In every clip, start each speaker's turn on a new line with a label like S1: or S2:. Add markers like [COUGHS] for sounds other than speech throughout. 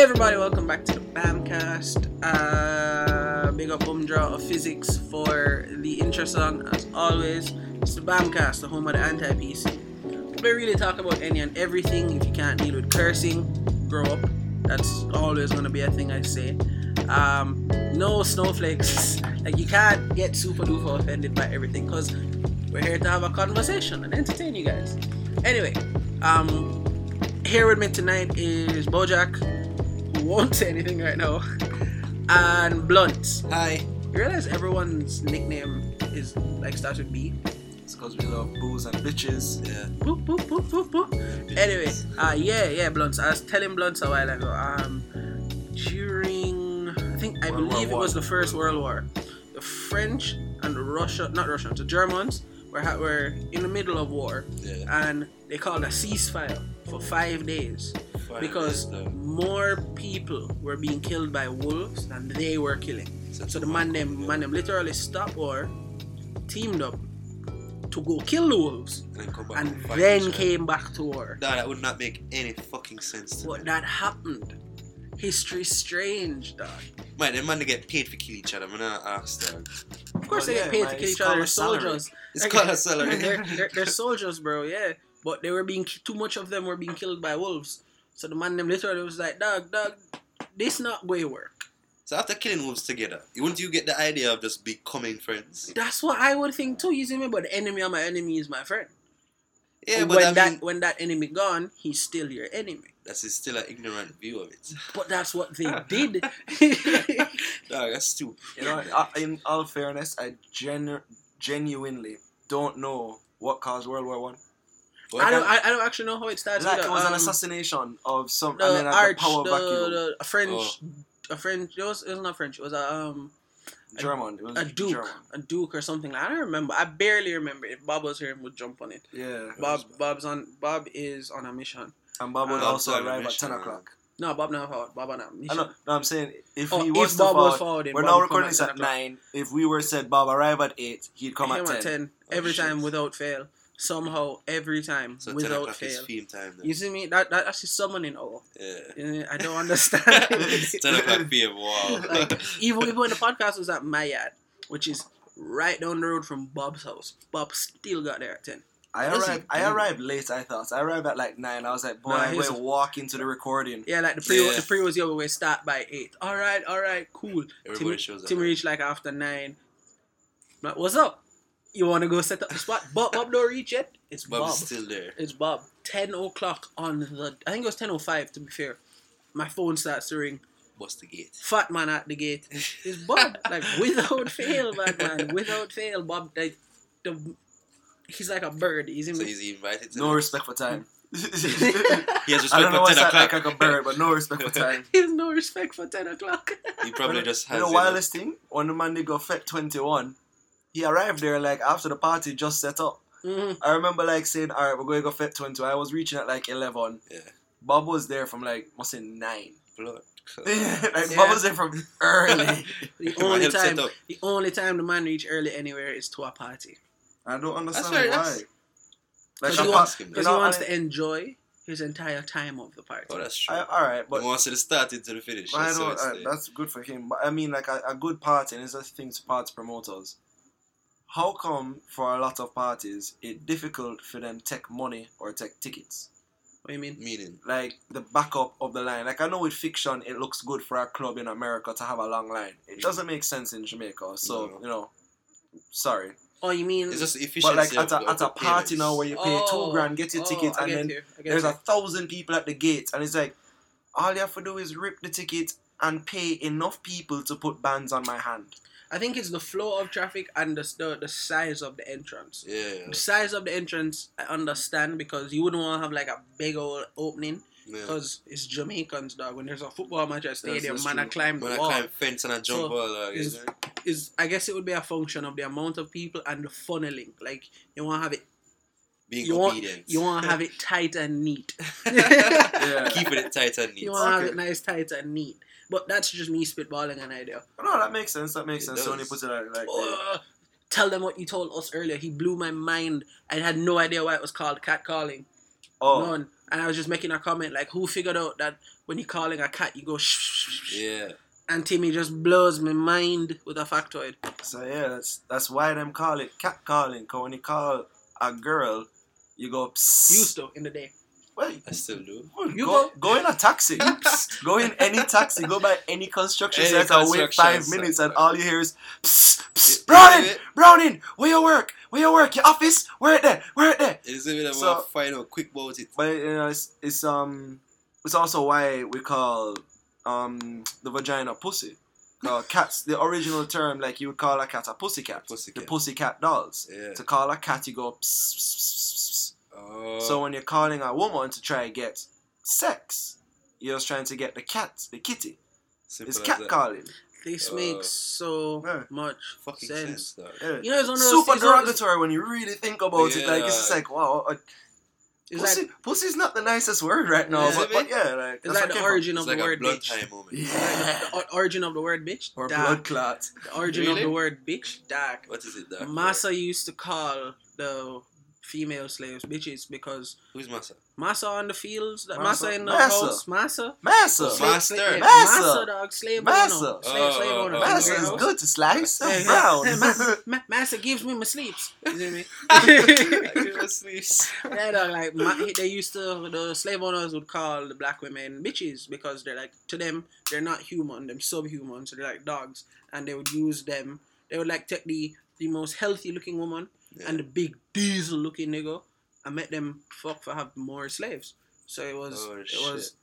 S1: everybody, welcome back to the Bamcast. Uh, big up Bumdraw of Physics for the intro song, as always. It's the Bamcast, the home of the anti-PC. We really talk about any and everything. If you can't deal with cursing, grow up. That's always gonna be a thing I say. Um, no snowflakes. [LAUGHS] like you can't get super duper offended by everything because we're here to have a conversation and entertain you guys. Anyway, um, here with me tonight is Bojack, won't say anything right now, and Blunt.
S2: Hi.
S1: You realize everyone's nickname is like starts with B?
S2: It's because we love booze and bitches. Yeah.
S1: Boop, boop, boop, boop, boop. Anyway, uh, yeah, yeah, Blunts. I was telling Blunts a while ago. Um, during, I think, I
S2: World War
S1: believe it was the First World War. The French and the Russia, not Russians, the Germans were ha- were in the middle of war,
S2: Yeah.
S1: and they called a ceasefire for five days because um, more people were being killed by wolves than they were killing. So the man them man them literally stopped war, teamed up to go kill the wolves,
S2: and then, come back
S1: and
S2: and
S1: then came back to war.
S2: Nah, that would not make any fucking sense to
S1: But
S2: me.
S1: that happened. History's strange, dog.
S2: Man, them man they get paid for kill each other. I'm not ask dog.
S1: Of course
S3: Well,
S1: they
S3: yeah,
S1: get paid
S3: man,
S1: to kill
S3: it's
S1: each other. They're
S3: called a salary.
S1: soldiers.
S2: It's
S1: Like,
S2: called a [LAUGHS] salary.
S1: they're, they're, they're soldiers, bro. Yeah, but they were being too much of them were being killed by wolves. So the man them literally was like, dog, dog, this not going to work.
S2: so after killing wolves together, wouldn't you get the idea of just becoming friends?
S1: That's what I would think too. You see me, but the enemy of my enemy is my friend.
S2: Yeah, but
S1: when
S2: I
S1: that
S2: mean,
S1: when that enemy gone, he's still your enemy.
S2: that's still an ignorant view of it. [LAUGHS]
S1: But that's what they [LAUGHS] did.
S2: Dog, that's stupid.
S3: You know, uh, in all fairness, I genu- genuinely don't know what caused World War One.
S2: But
S1: I don't. I, I don't actually know how it started.
S3: Like
S1: either.
S3: it was an
S1: Um,
S3: assassination of some,
S1: The
S3: and then like,
S1: arch,
S3: the power
S1: the,
S3: vacuum.
S1: the- a French,
S2: Oh.
S1: a French. It was, it was not French. It was a um
S3: German. It was
S1: a duke,
S3: German.
S1: a duke or something. I don't remember. I barely remember. If Bob was here, would jump on it.
S3: Yeah.
S1: Bob, Bob's on. Bob is on a mission.
S3: And Bob would
S1: Uh,
S3: also
S2: Bob's on a
S3: arrive at ten o'clock.
S1: No, Bob not forward. Bob on a
S3: I
S1: mission.
S3: know, no, I'm saying if
S1: Oh,
S3: he was
S1: if
S3: to
S1: Bob was
S3: forward-
S1: forward,
S3: we're
S1: Bob
S3: now recording
S1: at
S3: this
S1: 10
S3: at nine. If we were said Bob arrive at eight, he'd come
S1: Him
S3: at
S1: at
S3: ten.
S1: ten
S2: Oh,
S1: every
S2: shit.
S1: time without fail. Somehow every time
S2: So
S1: without
S2: o'clock
S1: fail.
S2: theme time then.
S1: You see me? That, that that's his summoning hour.
S2: Yeah.
S1: I don't [LAUGHS] understand.
S2: 10 o'clock PM, wow.
S1: like even even when the podcast was at my yard, which is right down the road from Bob's house, Bob still got there at ten.
S3: I
S2: What
S3: arrived. I arrived late. I thought. I arrived at like nine. I was like, boy,
S1: Nah,
S3: I'm
S1: he's-
S3: going to walk into the recording.
S1: Yeah, like the pre
S2: Yeah.
S1: the pre was your way start by eight. All right, all right, cool.
S2: Everybody
S1: Tim,
S2: shows up.
S1: Tim reached like after nine. Like, what's up? You want to go set up the spot? Bob, Bob don't reach yet. It's Bob.
S2: Bob's still there.
S1: It's Bob. Ten o'clock on the. I think it was ten o five. To be fair, my phone starts to ring.
S2: Bust the gate.
S1: Fat man at the gate. It's Bob. [LAUGHS] like without fail, bad man. Without fail, Bob. Like the. He's like a bird. He's in.
S2: So he's invited to
S3: No
S2: the-
S3: respect for time. [LAUGHS]
S2: He [LAUGHS] has
S3: I
S2: respect
S3: don't know
S2: for
S3: what's
S2: 10
S3: that
S2: o'clock.
S3: like, like a bird, but no respect for time.
S1: he has no respect for ten o'clock.
S2: He probably just has.
S3: You know,
S2: you
S3: wildest thing when the man they go Fet twenty one, he arrived there like after the party just set up.
S1: Mhm.
S3: I remember like saying, "All right, we're going to go Fet 20." I was reaching at like eleven.
S2: Yeah.
S3: Bob was there from like must say nine.
S2: blood. [LAUGHS]
S3: like
S1: Yeah.
S3: Bob was there from early. [LAUGHS]
S1: The only time, the only time the man reach early anywhere is to a party
S3: I don't understand
S2: fair,
S3: why.
S2: that's-
S3: Like
S1: because
S3: a
S1: he, wants,
S2: him.
S1: because
S3: You know,
S1: he wants
S3: I-
S1: to enjoy his entire time of the party.
S2: Oh, that's true.
S3: I, all right,
S2: but
S3: he
S2: wants to the start into the finish.
S3: I
S2: That's
S3: don't.
S2: how it's
S3: uh, that's good for him. But I mean, like a, a good party, and it's a thing to party promoters. How come for a lot of parties it's difficult for them to take money or take tickets?
S1: What do you mean?
S2: Meaning,
S3: Like the backup of the line. Like I know with fiction, it looks good for a club in America to have a long line. It mm. doesn't make sense in Jamaica. So
S2: No.
S3: you know, sorry.
S1: Oh, you mean?
S2: it's just efficiency.
S3: But like at a, at a
S2: the
S3: party now where you pay
S1: Oh,
S3: two grand, get your
S1: oh,
S3: ticket, and then
S1: you,
S3: there's
S1: you.
S3: a thousand people at the gate, and it's like all you have to do is rip the ticket and pay enough people to put bands on my hand.
S1: I think it's the flow of traffic and the the, the size of the entrance.
S2: Yeah.
S1: The size of the entrance, I understand because you wouldn't want to have like a big old opening
S2: yeah.
S1: because it's Jamaicans, dog. When there's a football match at stadium,
S3: that's
S1: man, I climb the
S2: When I
S1: wall.
S2: climb fence and I jump
S1: So,
S2: all like,
S1: is- Is I guess it would be a function of the amount of people and the funneling. Like you want to have it,
S2: being
S1: you want
S2: obedient.
S1: you want to have [LAUGHS] it tight and neat.
S3: Yeah. [LAUGHS]
S2: Keeping it tight and neat.
S1: You want to have it nice, tight, and neat. But that's just me spitballing an idea.
S3: No, that makes sense. That makes
S2: It
S3: sense. So when you
S2: does.
S3: it like, like
S1: Uh, tell them what you told us earlier. He blew my mind. I had no idea why it was called catcalling.
S3: Oh,
S1: None. And I was just making a comment like, who figured out that when you're calling a cat, you go shh, shh, shh, shh.
S2: Yeah.
S1: And Timmy just blows my mind with a factoid.
S3: so yeah, that's that's why them call it cat calling. Cause when you call a girl, you go psst.
S1: Used to in the day.
S3: Well,
S2: I still do.
S1: You
S3: go,
S1: go-
S3: go in a taxi. [LAUGHS] go in any taxi. Go by any construction
S2: Any
S3: site and wait five
S2: site.
S3: minutes, and all you hear is psst, psst,
S2: Yeah,
S3: Browning,
S2: yeah.
S3: Browning, where you work? Where you work? Your office? Where it there? Where it there?
S2: It's a bit of
S3: So-
S2: a find out quick about it.
S3: But you know, it's, it's um, it's also why we call um the vagina pussy. Uh, [LAUGHS] cats, the original term, like you would call a cat a pussycat.
S2: Pussycat.
S3: The pussycat dolls.
S2: Yeah.
S3: To call a cat, you go psst, psst, psst, psst, psst.
S2: Oh.
S3: So when you're calling a woman to try and get sex, you're just trying to get the cat, the kitty.
S2: Simple
S3: It's cat calling.
S1: This
S2: Uh,
S1: makes so
S3: yeah.
S1: much
S2: Fucking
S1: sense.
S2: sense.
S3: Yeah.
S1: You know, it's one of those
S3: Super
S1: it's one of those-
S3: derogatory when you really think about it. Like it's just like wow, uh,
S1: It's
S3: pussy,
S1: like,
S3: pussy's not the nicest word right now,
S2: Yeah.
S3: but, but yeah, like
S1: it's
S3: that's
S1: like the origin
S2: It's
S1: of
S2: like
S1: the
S2: a
S1: word bitch.
S2: moment.
S3: from.
S1: Like
S3: Yeah.
S1: the, the origin of the word bitch.
S3: Or
S1: Dark.
S3: blood clot.
S1: The origin
S2: Really?
S1: of the word bitch. Dark.
S2: What is it, dog?
S1: Massa used to call the female slaves bitches because
S2: Who's Massa?
S1: Massa on the fields,
S3: Massa?
S1: Massa in the
S3: Massa.
S1: house, Massa.
S3: Massa.
S2: Slave- Master.
S3: Massa.
S1: Massa, dog, slave
S3: Massa.
S1: owner, slave,
S2: Oh,
S1: slave owner.
S2: oh,
S3: Massa is good to slice.
S1: Yeah,
S3: That's
S1: yeah.
S3: brown.
S1: Yeah, Ma- Ma- Massa gives me my sleeps. You see me? [LAUGHS]
S2: I give [LAUGHS] her sleeves.
S1: yeah, dog, like ma- they used to the slave owners would call the black women bitches because they're like to them they're not human, they're subhuman, so they're like dogs, and they would use them. They would like take the the most healthy looking woman
S2: Yeah.
S1: and the big diesel looking nigga and make them fuck for have more slaves. So it was
S2: Oh,
S1: it was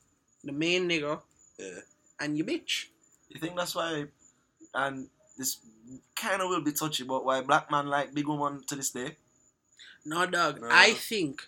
S1: the main nigga
S2: yeah.
S1: and your bitch.
S3: You think that's why, and this kind of will be touchy, but why black man like big woman to this day?
S1: No dog.
S2: No.
S1: I think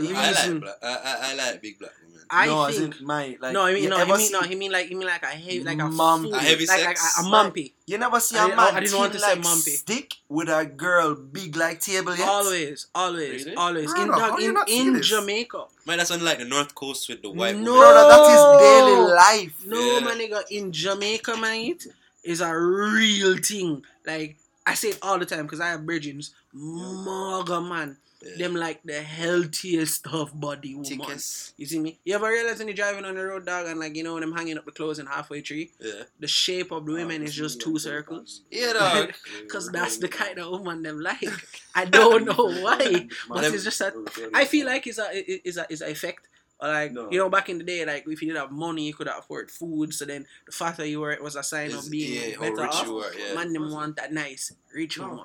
S3: 'Cause
S2: I
S1: reason-
S2: like black. I, I, I like big black women.
S1: I
S3: no, as
S1: think
S3: in my like.
S1: no, I mean
S3: you
S1: no, he mean no, he mean like he mean like a heavy like a
S3: Mum-
S1: full-
S2: A heavy
S1: like, like
S2: sex?
S1: a, a mumpy.
S3: You never see
S1: I
S3: a
S1: didn't-
S3: man
S1: I didn't want
S3: thin
S1: to say
S3: like
S1: mumpy.
S3: stick with a girl big like table yet.
S1: Always, always,
S2: Really?
S1: always. in
S3: Brother, how
S1: dog,
S3: you
S1: in,
S3: not see
S1: in? Jamaica.
S2: Man, that's unlike the North Coast with the white
S1: No.
S2: woman.
S3: Brother, that is daily life.
S1: No,
S2: Yeah.
S1: my nigga, in Jamaica, mate, is a real thing. Like, I say it all the time because I have virgins. Mega man.
S2: Yeah.
S1: Them like the healthiest of body woman. You see me? You ever realize when you're driving on the road, dog, and like, you know, when them hanging up the clothes in halfway tree,
S2: Yeah.
S1: the shape of the women
S3: Oh,
S1: is just two circles?
S2: Yeah, [LAUGHS] dog.
S1: Because that's the kind of woman them like. [LAUGHS] I don't know why. But it's just that I feel like it's a it's a it's a effect. Like
S3: No.
S1: you know, back in the day, like if you didn't have money, you could afford food. So then the fatter you were, it was a sign
S2: Is-
S1: of being
S2: yeah,
S1: better off.
S2: you are, yeah.
S1: Man, them want that nice rich
S3: No,
S1: woman.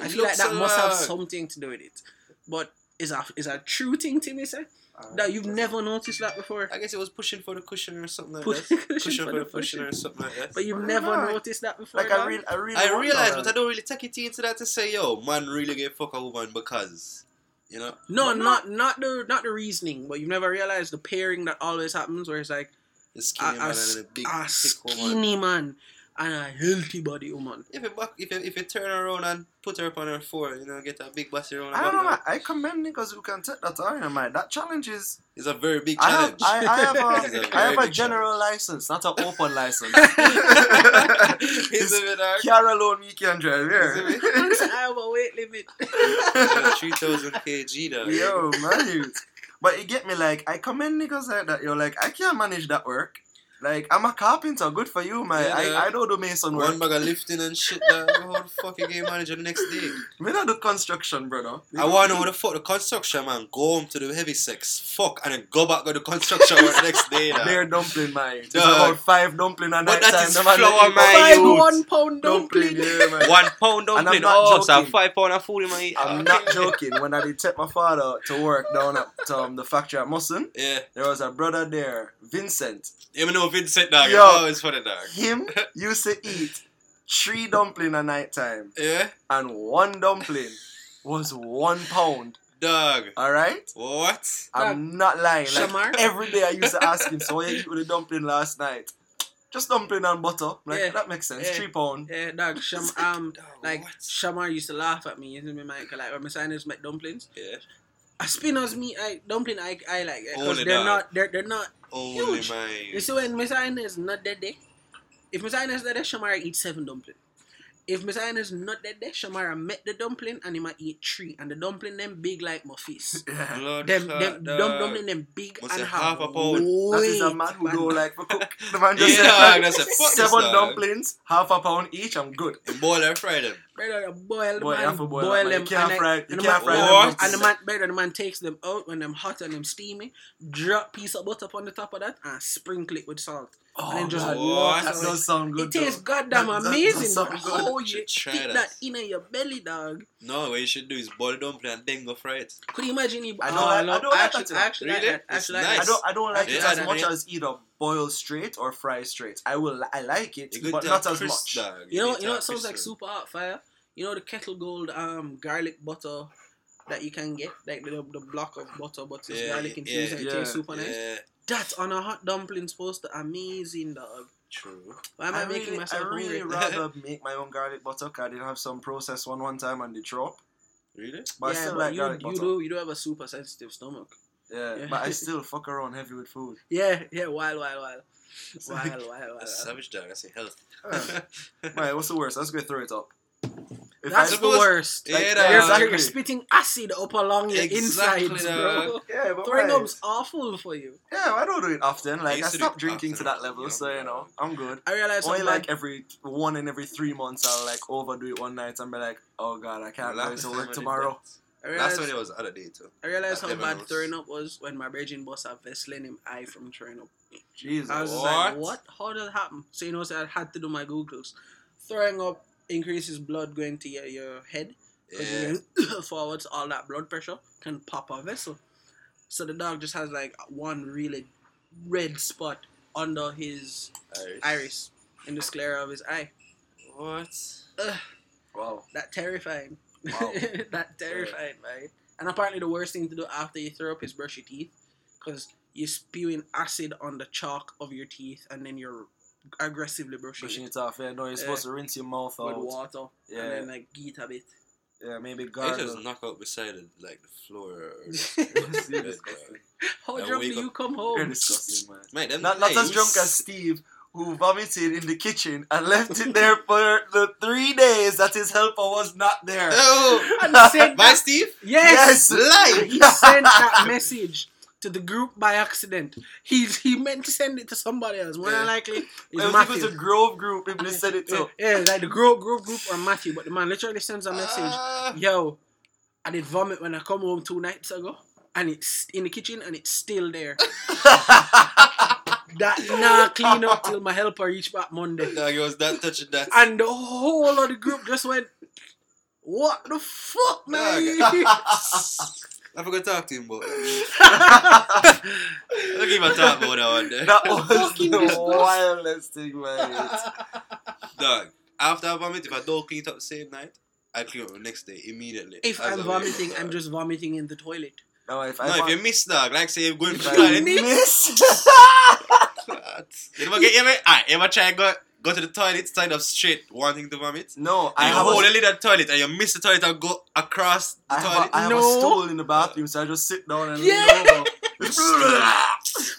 S1: I feel like that
S2: a
S1: must have something to do with it. But is a is a true thing to me, say uh, that you've never noticed that before.
S2: I guess it was pushing for the cushion or something like that. [LAUGHS]
S1: cushion
S2: Pushing
S1: for
S2: for
S1: the
S2: the cushion
S1: cushion.
S2: or something like that.
S1: But you've
S3: Well,
S1: never
S3: right.
S1: noticed that before.
S3: Like I
S1: dog?
S3: real, I really.
S2: I
S3: wonder,
S2: realize, but I don't really take it into that to say, yo, man, really get fuck a woman because, you know.
S1: no,
S3: But
S1: not not the not the reasoning, but you've never realized the pairing that always happens, where it's like
S2: The
S1: a,
S2: skinny
S1: a,
S2: man
S1: s-
S2: and a big
S1: a
S2: thick woman.
S1: skinny man and a healthy body woman.
S2: If you back, if you, if you turn around and put her up on her floor, you know, get a big bossy around.
S3: I don't know.
S2: back,
S3: I, I commend niggas who can take that on, man. That challenge is.
S2: It's a very big
S3: I have,
S2: challenge.
S3: I, I have [LAUGHS]
S2: It's a
S3: a,
S2: very
S3: I have a
S2: big
S3: general license, not an open license. [LAUGHS] [LAUGHS]
S2: Is it with her?
S3: Car alone we can drive,
S2: Is
S3: yeah.
S1: I have a weight limit.
S2: 3000 kg, though.
S3: Yo, man. But you get me, like, I commend niggas like that. Yo, like, I can't manage that work. Like, I'm a carpenter. Good for you, man.
S2: Yeah, yeah.
S3: I, I don't do mason work.
S2: One bag of lifting and shit, dog. How the fuck you get manager the next day? [LAUGHS]
S3: Me not do construction, brother.
S2: I wanna know how the [LAUGHS] fuck the construction man go home to the heavy sex, fuck, and then go back to the construction work the next day. [LAUGHS] dog.
S3: They're dumpling, man. It's
S2: Dog.
S3: about five dumpling a
S2: But
S3: night
S2: that
S3: time.
S2: is
S3: man
S2: flour, man.
S1: Five
S2: youth.
S1: one pound
S3: Dumpling,
S1: dumpling.
S3: yeah, man.
S2: One pound
S3: And I'm
S2: dumpling,
S3: not
S2: oh, so
S3: joking.
S2: five pound of food in my
S3: I'm not joking. When I did take my father to work down at um, the factory at Musson,
S2: Yeah,
S3: there was a brother there, Vincent.
S2: even know [LAUGHS] Vincent dog,
S3: Yo.
S2: oh, it's funny dog.
S3: Him [LAUGHS] used to eat three dumpling a night time,
S2: Yeah,
S3: and one dumpling was one pound.
S2: dog.
S3: All right,
S2: What?
S3: I'm not lying. Like,
S1: Shamar?
S3: every day I used to ask him, "So what you [LAUGHS] eat with the dumpling last night?" Just dumpling and butter. Like
S1: Yeah.
S3: that makes sense.
S1: Yeah.
S3: Three pound.
S1: Yeah, dog. Sham, um,
S2: Dog,
S1: like
S2: what?
S1: Shamar used to laugh at me. You know me, Mike? Like when my signers make dumplings.
S2: Yeah,
S1: A spinner's meat, I dumpling, I, I like because
S2: Only
S1: they're
S2: dog.
S1: not, they're, they're not.
S2: only
S1: Huge.
S2: mine.
S1: You see when my is not dead day. If my signers dead, Shamar eat seven dumpling. If Miss is not dead there, Shamara met the dumpling and he might eat three. And the dumpling them big like my fist. [LAUGHS] Them them dum, dumpling them big
S2: Must
S1: and
S2: say half a pound.
S3: That is a
S1: weight,
S3: man who
S1: man.
S3: don't like for cook. The man just
S2: Yeah,
S3: said like,
S2: that's a fuck this
S3: seven
S2: dog.
S3: dumplings, half a pound each. I'm good.
S2: And boil and fry them.
S1: Brother, you boil,
S3: Boy, you
S1: man,
S3: boil
S1: boil,
S3: them, man.
S1: them.
S3: You can't
S1: and,
S3: fry-
S1: and
S3: you
S1: the
S3: can't
S1: man,
S3: fry
S2: them
S1: What? And the man, brother, the man takes them out when them hot and them steamy, drop piece of butter on the top of that, and sprinkle it with salt.
S3: Oh,
S1: and then just
S3: God.
S2: What?
S3: that does sound good.
S1: it tastes
S3: though.
S1: goddamn
S3: That- that
S1: amazing.
S3: does sound good.
S1: How you
S2: Should try
S1: stick
S2: that.
S1: that in your belly, dog?
S2: No, what you should do is boil dumpling and then go fry it.
S1: Could you imagine? You,
S3: I don't
S1: oh,
S3: like- I don't like
S1: actually,
S3: that.
S1: I actually like
S2: Really?
S1: that. Actually like
S2: nice.
S3: I don't. I don't like it as much as either boil straight or fry straight. I will. I like it,
S2: You
S3: but not as much.
S2: dog.
S1: You know, you know It sounds like super hot fire. You know the Kerrygold um garlic butter that you can get, like the, the block of butter, but it's
S2: Yeah,
S1: garlic
S2: yeah,
S1: infused and it tastes super nice.
S2: Yeah,
S1: That's on a hot dumpling supposed to amazing dog.
S2: true.
S1: Why am
S3: I
S1: I, making
S3: really, I really
S1: hungry?
S3: rather [LAUGHS] make my own garlic butter. 'cause I did have some processed one one time and they throw up.
S2: Really?
S3: But I
S1: yeah,
S3: still
S1: but
S3: like
S1: you,
S3: garlic
S1: you
S3: butter.
S1: do you do have a super sensitive stomach.
S3: Yeah,
S1: Yeah.
S3: but I [LAUGHS] still fuck around heavy with food.
S1: Yeah, yeah, wild, wild, wild,
S3: It's
S1: wild,
S3: like-
S1: wild, wild. wild.
S2: Savage dog. That's health.
S3: Yeah. [LAUGHS] Right, what's the worst? Let's go throw it up. If
S1: That's the
S2: suppose-
S1: worst.
S2: Yeah,
S1: Like,
S2: dog.
S1: Uh, you're,
S3: Exactly.
S1: you're spitting acid up along your
S2: Exactly,
S1: insides,
S2: dog.
S1: bro.
S3: yeah, but
S1: Throwing
S3: right.
S1: up's awful for you.
S3: Yeah, I don't do it often. Like I,
S2: used to do
S3: stopped
S2: it
S3: drinking to that level,
S2: you know,
S3: so you know I'm good.
S1: I realize
S3: Only like
S1: like
S3: every one in every three months, I'll like overdo it one night and be like, "Oh God, I can't go
S2: Last
S3: to work tomorrow."
S1: I
S2: that- Last
S1: realized,
S2: time it was other day too.
S1: I realized
S2: That
S1: how
S2: never
S1: bad
S2: knows.
S1: throwing up was when my virgin boss had Veslin him eye from throwing up.
S3: Jesus.
S1: I was just like,
S2: What?
S1: what? How did that happen? So you know, so I had to do my googles. Throwing up increases blood going to your, your head.
S2: Yeah. [COUGHS] [COUGHS]
S1: forwards, all that blood pressure can pop a vessel. So the dog just has like one really red spot under his
S2: Iris.
S1: iris in the sclera of his eye.
S2: What?
S1: Ugh,
S3: Wow.
S1: that terrifying.
S3: Wow. [LAUGHS]
S1: that terrifying, man. And apparently, the worst thing to do after you throw up is brush your teeth, because you're spewing acid on the chalk of your teeth, and then you're aggressively brushing,
S3: Pushing
S1: it
S3: it off. Yeah, no, you're supposed
S1: Yeah.
S3: to rinse your mouth
S1: with
S3: out.
S1: water,
S3: Yeah.
S1: and then like get a bit.
S3: Yeah, maybe
S2: I just
S3: gargle.
S2: knock out beside it, like the floor. Or
S3: You're
S2: bed,
S3: disgusting.
S1: How
S2: I
S1: drunk do you
S2: up-
S1: come
S3: You're
S1: home?
S3: disgusting, man. [LAUGHS]
S2: Mate, them
S3: Not, not as drunk as Steve, who vomited in the kitchen and left it there [LAUGHS] for the three days that his helper was not there.
S2: Oh,
S1: And sent
S2: bye,
S1: that,
S2: Steve.
S1: yes,
S3: Yes.
S2: Lie.
S1: he sent that message to the group by accident. He he meant to send it to somebody else. More than
S2: Yeah.
S1: likely, it's
S3: it
S1: Matthew.
S3: was a Grove group if they said it to.
S1: yeah, like the group, group, group or Matthew, but the man literally sends a message.
S2: Ah.
S1: Yo, I did vomit when I come home two nights ago, and it's in the kitchen and it's still there. [LAUGHS] that nah clean up till my helper reach back Monday,
S2: Dog, it was that touching that.
S1: and the whole of the group just went, "What the fuck, man?" [LAUGHS] [LAUGHS] [LAUGHS]
S2: I forgot to talk to him about that. I don't even talk about that one day.
S3: that was [LAUGHS] the wildest thing, man.
S2: Dog, after I vomit, if I don't clean it up the same night, I clean up the next day immediately.
S1: if
S2: As
S1: I'm
S2: a way,
S1: vomiting. I'm just vomiting in the toilet.
S3: No, if I
S2: No,
S3: I
S2: if you miss dog, like say you're going to
S3: if
S2: the
S3: I
S2: toilet,
S3: miss, [LAUGHS]
S2: you never get you ever, ah, you ever try go go to the toilet, stand up straight, wanting to vomit.
S3: no, I
S2: you
S3: have,
S2: hold
S3: a,
S2: the lid of toilet and you miss the toilet and go across the
S3: I have,
S2: toilet.
S3: a, I have
S1: No.
S3: a stool in the bathroom, so I just sit down and
S1: Yeah.
S3: lean over. [LAUGHS]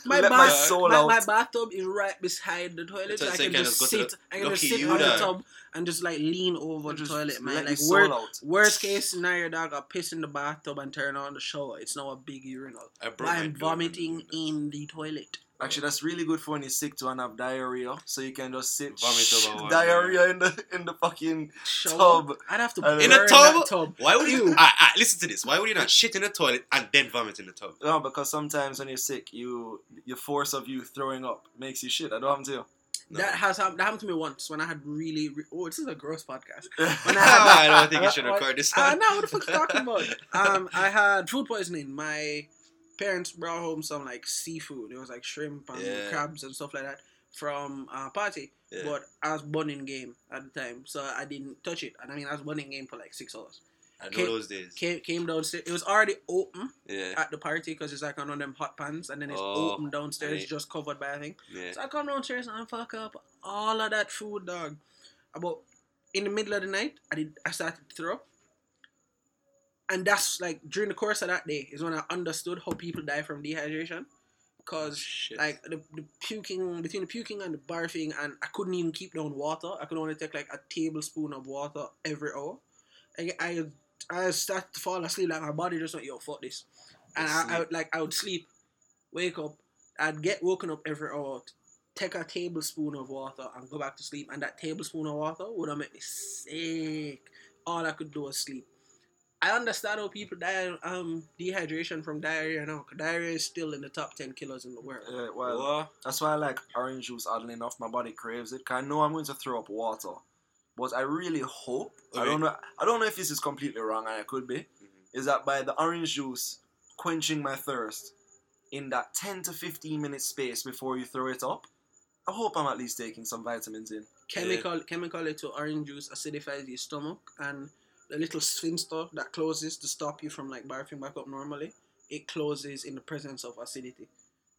S1: My,
S3: Let
S1: bath,
S3: my soul
S1: my,
S3: out.
S1: my bathtub is right beside the toilet, so
S2: So
S1: I can
S2: can
S1: just
S2: just go to
S1: sit.
S2: the-
S1: I can just
S2: lucky
S1: sit on the
S2: there.
S1: tub and just like lean over the toilet, man. Like
S3: your
S1: wor- worst case scenario, dog, I piss in the bathtub and turn on the shower. It's not a big urinal.
S2: I broke
S1: But
S2: my
S1: I'm vomiting
S2: when I do that.
S1: in the toilet.
S3: Actually, that's really good for when you're sick to and have diarrhea, so you can just sit
S2: Vomit over one,
S3: diarrhea in the in the fucking
S1: Shower.
S3: tub.
S1: I'd have to
S3: And
S2: In a tub?
S1: that tub.
S2: Why would you?
S1: Ew.
S2: Ah, ah, listen to this. Why would you not shit in the toilet and then vomit in the tub?
S3: No, because sometimes when you're sick, you your force of you throwing up makes you shit. I don't have to.
S2: No.
S1: That has happened. That happened to me once when I had really. Re- oh, this is a gross podcast. [LAUGHS] When I [LAUGHS] had
S2: I don't think you should record this
S1: Uh,
S2: one.
S1: no, what the fuck you talking about? [LAUGHS] Um, I had food poisoning. My parents brought home some like seafood. It was like shrimp and
S2: Yeah.
S1: crabs and stuff like that from a party.
S2: Yeah.
S1: But I was bunning game at the time, so I didn't touch it. And I mean, I was bunning game for like six hours.
S2: I know
S1: Ca-
S2: those days.
S1: Came, came downstairs. It was already open
S2: Yeah,
S1: at the party because it's like on one of them hot pans, and then it's
S2: Oh,
S1: open downstairs,
S2: right.
S1: just covered by a thing.
S2: yeah.
S1: So I come downstairs and I fuck up all of that food, dog. About in the middle of the night, I did. I started to throw. up. And that's like during the course of that day is when I understood how people die from dehydration. cause
S2: Shit.
S1: like the, the puking between the puking and the barfing, and I couldn't even keep down water. I could only take like a tablespoon of water every hour. I I, I start to fall asleep like my body just went yo fuck this, and I, I would like I would sleep, wake up, I'd get woken up every hour. Take a tablespoon of water and go back to sleep, and that tablespoon of water would have made me sick. All I could do was sleep. I understand how people die of um dehydration from diarrhea now. 'cause diarrhea is still in the top ten killers in the world.
S3: Yeah, well,
S2: What?
S3: that's why I like orange juice. Oddly enough, my body craves it. 'cause I know I'm going to throw up water, but I really hope. I don't know. I don't know if this is completely wrong, and I could be.
S2: Mhm.
S3: Is that by the orange juice quenching my thirst in that 10 to 15 minute space before you throw it up? I hope I'm at least taking some vitamins in.
S1: Chemical chemically to orange juice acidifies your stomach and the little sphincter that closes to stop you from like barfing back up normally, it closes in the presence of acidity.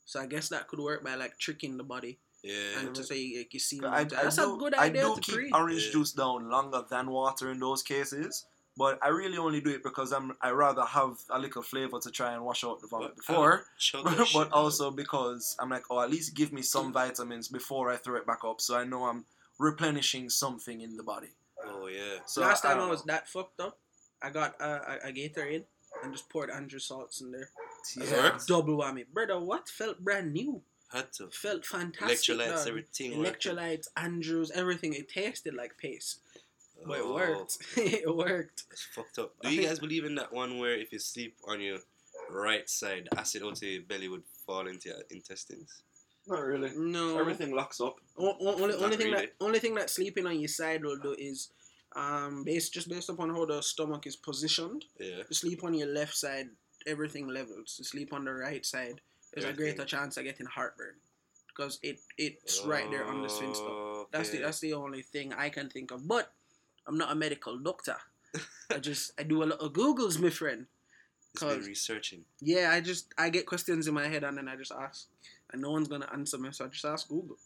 S1: So I guess that could work by like tricking the body
S2: Yeah.
S1: and to say like you see
S3: I, I
S1: that's
S3: do,
S1: a good
S3: I
S1: idea
S3: do
S1: to
S3: keep
S1: pre.
S3: orange
S2: Yeah.
S3: juice down longer than water in those cases, but I really only do it because I'm I rather have a little flavor to try and wash out the vomit
S2: But- um,
S3: before.
S2: Chug [LAUGHS]
S3: but
S2: shit, dog.
S3: also because I'm like, oh, at least give me some mm. vitamins before I throw it back up, so I know I'm replenishing something in the body.
S2: Oh yeah.
S3: So
S1: Last time I,
S3: don't
S1: was that fucked up, I got uh, a, a Gatorade and just poured Andrew salts in there.
S2: It
S3: Yeah.
S2: worked?
S1: Double whammy, brother. What felt brand new?
S2: Had to.
S1: Felt fantastic.
S2: Electrolytes,
S1: dog.
S2: everything.
S1: Electrolytes, Andrews, everything. It tasted like paste, but it
S2: Oh,
S1: worked. [LAUGHS] it worked.
S2: It's fucked up.
S1: I
S2: Do you [LAUGHS] guys believe in that one where if you sleep on your right side, acid out of your belly would fall into your intestines?
S3: Not really.
S1: No.
S3: Everything locks up.
S1: O- o- only, only thing
S2: really.
S1: that only thing that sleeping on your side will do is, um, based just based upon how the stomach is positioned.
S2: Yeah.
S1: To sleep on your left side, everything levels. To sleep on the right side, there's a greater chance of getting heartburn, because it it's right there on the sphincter.
S2: Oh,
S1: That's the that's the only thing I can think of. But I'm not a medical doctor. I [LAUGHS] just I do a lot of googles, my friend.
S2: Been researching.
S1: Yeah, I just I get questions in my head and then I just ask, and no one's gonna answer me, so I just ask Google.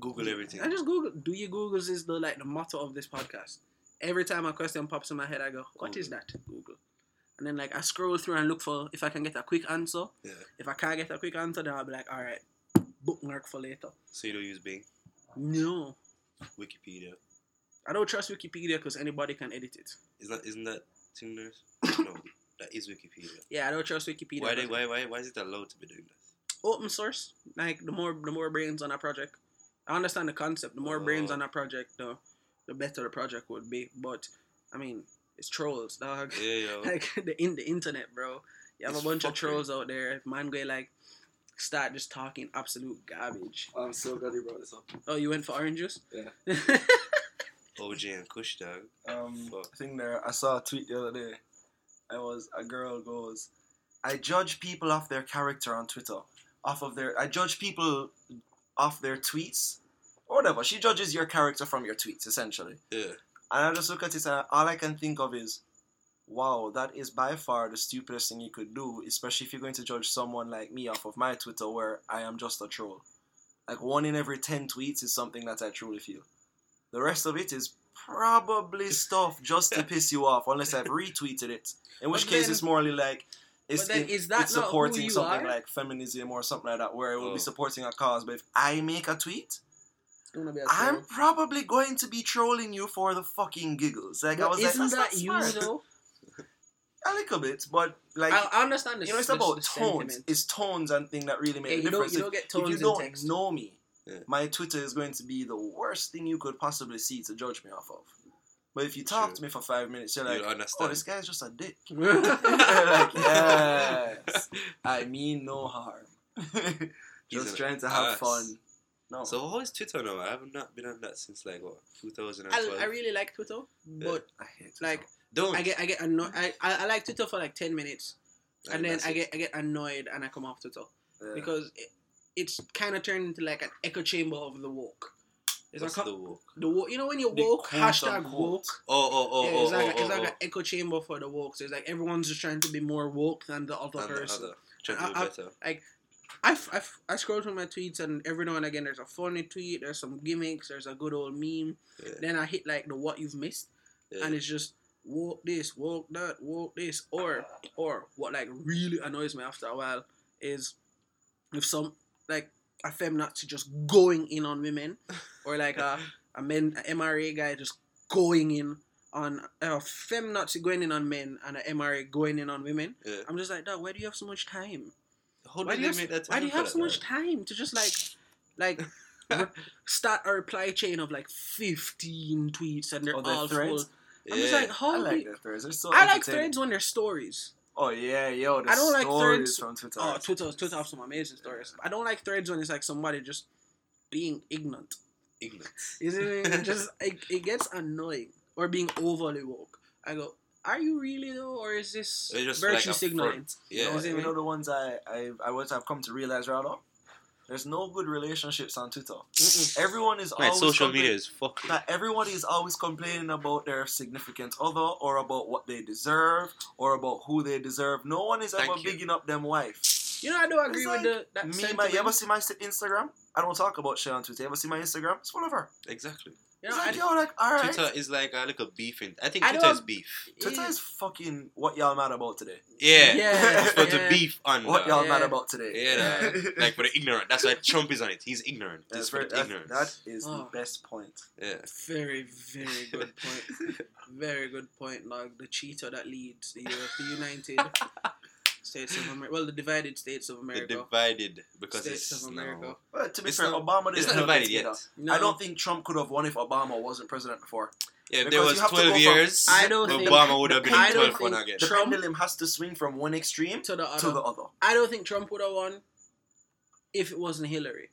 S2: Google everything.
S1: I just Google. Do you Googles is the like the motto of this podcast. Every time a question pops in my head, I go, "What is that?" Google, and then like I scroll through and look for if I can get a quick answer.
S2: Yeah.
S1: If I can't get a quick answer, then I'll be like, "All right, bookmark for later."
S2: So you don't use Bing,
S1: No,
S2: Wikipedia.
S1: I don't trust Wikipedia because anybody can edit it.
S2: Isn't that isn't that Tinder's? [COUGHS] no, that is Wikipedia.
S1: Yeah, I don't trust Wikipedia.
S2: Why they why why why is it allowed to be doing that?
S1: Open source, like the more the more brains on a project. I understand the concept. The more brains on a project, the the better the project would be. But I mean, it's trolls, dog.
S2: Yeah, yo. [LAUGHS]
S1: like the in the internet, bro. You have
S2: It's
S1: a bunch of
S2: fuckery.
S1: trolls out there. If man go like start just talking absolute garbage.
S3: I'm so glad you brought this up.
S1: Oh, you went for orange juice?
S3: Yeah. [LAUGHS]
S2: OJ and Kush dog.
S3: Um,
S2: Fuck.
S3: I think there. I saw a tweet the other day. I was a girl goes, I judge people off their character on Twitter, off of their. I judge people off their tweets, or whatever. She judges your character from your tweets, essentially.
S2: Yeah.
S3: And I just look at it and all I can think of is, wow, that is by far the stupidest thing you could do, especially if you're going to judge someone like me off of my Twitter where I am just a troll. Like one in every 10 tweets is something that I truly feel. The rest of it is probably [LAUGHS] stuff just to piss you off, unless I've retweeted it. In which
S1: But
S3: case,
S1: then-
S3: it's morely like. It's,
S1: but then is that
S3: it's supporting something
S1: are?
S3: like feminism or something like that, where it will
S2: Oh.
S3: be supporting a cause. But if I make a tweet,
S1: You wanna be a
S3: I'm probably going to be trolling you for the fucking giggles. Like I was
S1: isn't
S3: like,
S1: that you though? [LAUGHS]
S3: A little bit, but like
S1: I, understand this.
S3: you know, it's about tones.
S1: sentiment.
S3: It's tones and thing that really make
S1: Yeah,
S3: a
S1: you don't
S3: difference.
S1: you
S3: If-
S1: don't get
S3: if, you
S1: in
S3: don't
S1: text.
S3: know me,
S2: Yeah.
S3: my Twitter is going to be the worst thing you could possibly see to judge me off of. But if you talk
S2: True.
S3: to me for five minutes, you're
S2: You
S3: like, oh,
S2: understand.
S3: this guy's just a dick. [LAUGHS] [LAUGHS] Like, yes, I mean no harm. [LAUGHS] Just
S2: an
S3: trying to have
S2: ass.
S3: fun. No.
S2: So how is Twitter now? I have not been on that since like what 2012.
S1: I, I really like Twitter, but
S3: I hate Twitter.
S1: like
S2: Don't.
S1: I get I get annoyed. I, I I like Twitter for like ten minutes,
S2: Like,
S1: and then
S2: that's
S1: I
S2: it.
S1: get I get annoyed and I come off Twitter.
S3: Yeah.
S1: because it, it's kind of turned into like an echo chamber of the woke. There's
S2: What's
S1: a co-
S2: the woke?
S1: the woke. You know when
S3: The
S1: woke,
S3: quote
S1: hashtag woke.
S2: Oh oh oh
S1: yeah,
S2: oh
S1: it's like,
S2: oh, oh,
S1: a, it's
S2: oh,
S1: like
S2: oh.
S1: an echo chamber for the woke. So it's like everyone's just trying to be more woke than the other
S2: And the
S1: person.
S2: other. Trying to
S1: I-
S2: be
S1: I-
S2: better.
S1: I, f- I, f- I scroll through my tweets and every now and again there's a funny tweet, there's some gimmicks, there's a good old meme.
S2: Yeah.
S1: Then I hit like the what you've missed,
S2: Yeah.
S1: and it's just walk this, walk that, walk this, or or what like really annoys me after a while is if some like a feminazi just going in on women, [LAUGHS] or like a a men a MRA guy just going in on uh, a feminazi going in on men and an MRA going in on women.
S2: Yeah.
S1: I'm just like, dog, why do you have so much time?
S2: How
S1: Why do you have,
S2: that
S1: why do you have
S2: that,
S1: so much
S2: dog?
S1: time to just like, [LAUGHS] like, re- start a reply chain of like 15 tweets and they're
S3: Oh,
S1: all
S3: threads?
S1: full. I'm just like, how
S3: I like the threads. They're so
S1: I like threads when they're stories.
S3: Oh yeah, yo, the
S1: I don't like
S3: stories
S1: threads-
S3: from Twitter.
S1: Oh, Twitter, Twitter have some amazing stories. I don't like threads when it's like somebody just being ignorant.
S2: Ignorance.
S1: Isn't it? It just [LAUGHS] it, it gets annoying or being overly woke. I go, are you really though, or is this
S2: just
S1: virtue
S2: like
S1: signaling?
S2: front.
S1: You
S2: Yeah.
S1: know what
S3: you know the ones I I I what I've come to realize rather. There's no good relationships on Twitter.
S1: Mm-mm.
S3: Everyone is
S2: Man,
S3: always
S2: social
S3: compla-
S2: media is fucking.
S3: Like everyone is always complaining about their significant other or about what they deserve or about who they deserve. No one is
S2: Thank
S3: ever
S2: you.
S3: bigging up them wife.
S1: You know, I do agree
S3: It's
S1: with the that
S3: Me, my,
S1: sentiment.
S3: you ever see my Instagram? I don't talk about shit on Twitter. You ever see my Instagram? It's full of her.
S2: Exactly.
S1: You know,
S3: It's like,
S1: I,
S3: yo, like, alright.
S2: Twitter is like a little beef. In, I think
S1: I
S2: Twitter is beef.
S3: Twitter is fucking what y'all mad about today.
S2: Yeah.
S1: Yeah, [LAUGHS]
S2: It's for
S1: yeah.
S2: to beef on.
S3: What y'all mad about today.
S2: Yeah, dog. [LAUGHS] like for the ignorant. That's why Trump is on it. He's ignorant. This
S3: That's
S2: is for the
S3: That,
S2: ignorance.
S3: that is
S1: Oh.
S3: the best point.
S2: yeah.
S1: very, very [LAUGHS] good point. very good point. Like the cheater that leads the, uh, the United States of America. Well, the divided States of America.
S2: The divided because
S1: States
S2: it's
S1: of America.
S2: no-
S3: Well, to be
S2: It's
S3: fair,
S2: not-
S3: Obama
S2: It's
S3: didn't
S2: not divided yet.
S1: No,
S3: I don't think Trump could have won if Obama wasn't president before.
S2: Yeah, if
S3: Because
S2: there
S3: you
S2: was
S3: have to
S2: 12
S3: go from-
S2: years,
S1: I don't think-
S2: Obama would have been
S1: I don't
S2: 12 one
S1: think
S2: again.
S3: The
S1: Trump-
S3: pendulum has to swing from one extreme
S1: to the other.
S3: to the other.
S1: I don't think Trump would have won if it wasn't Hillary.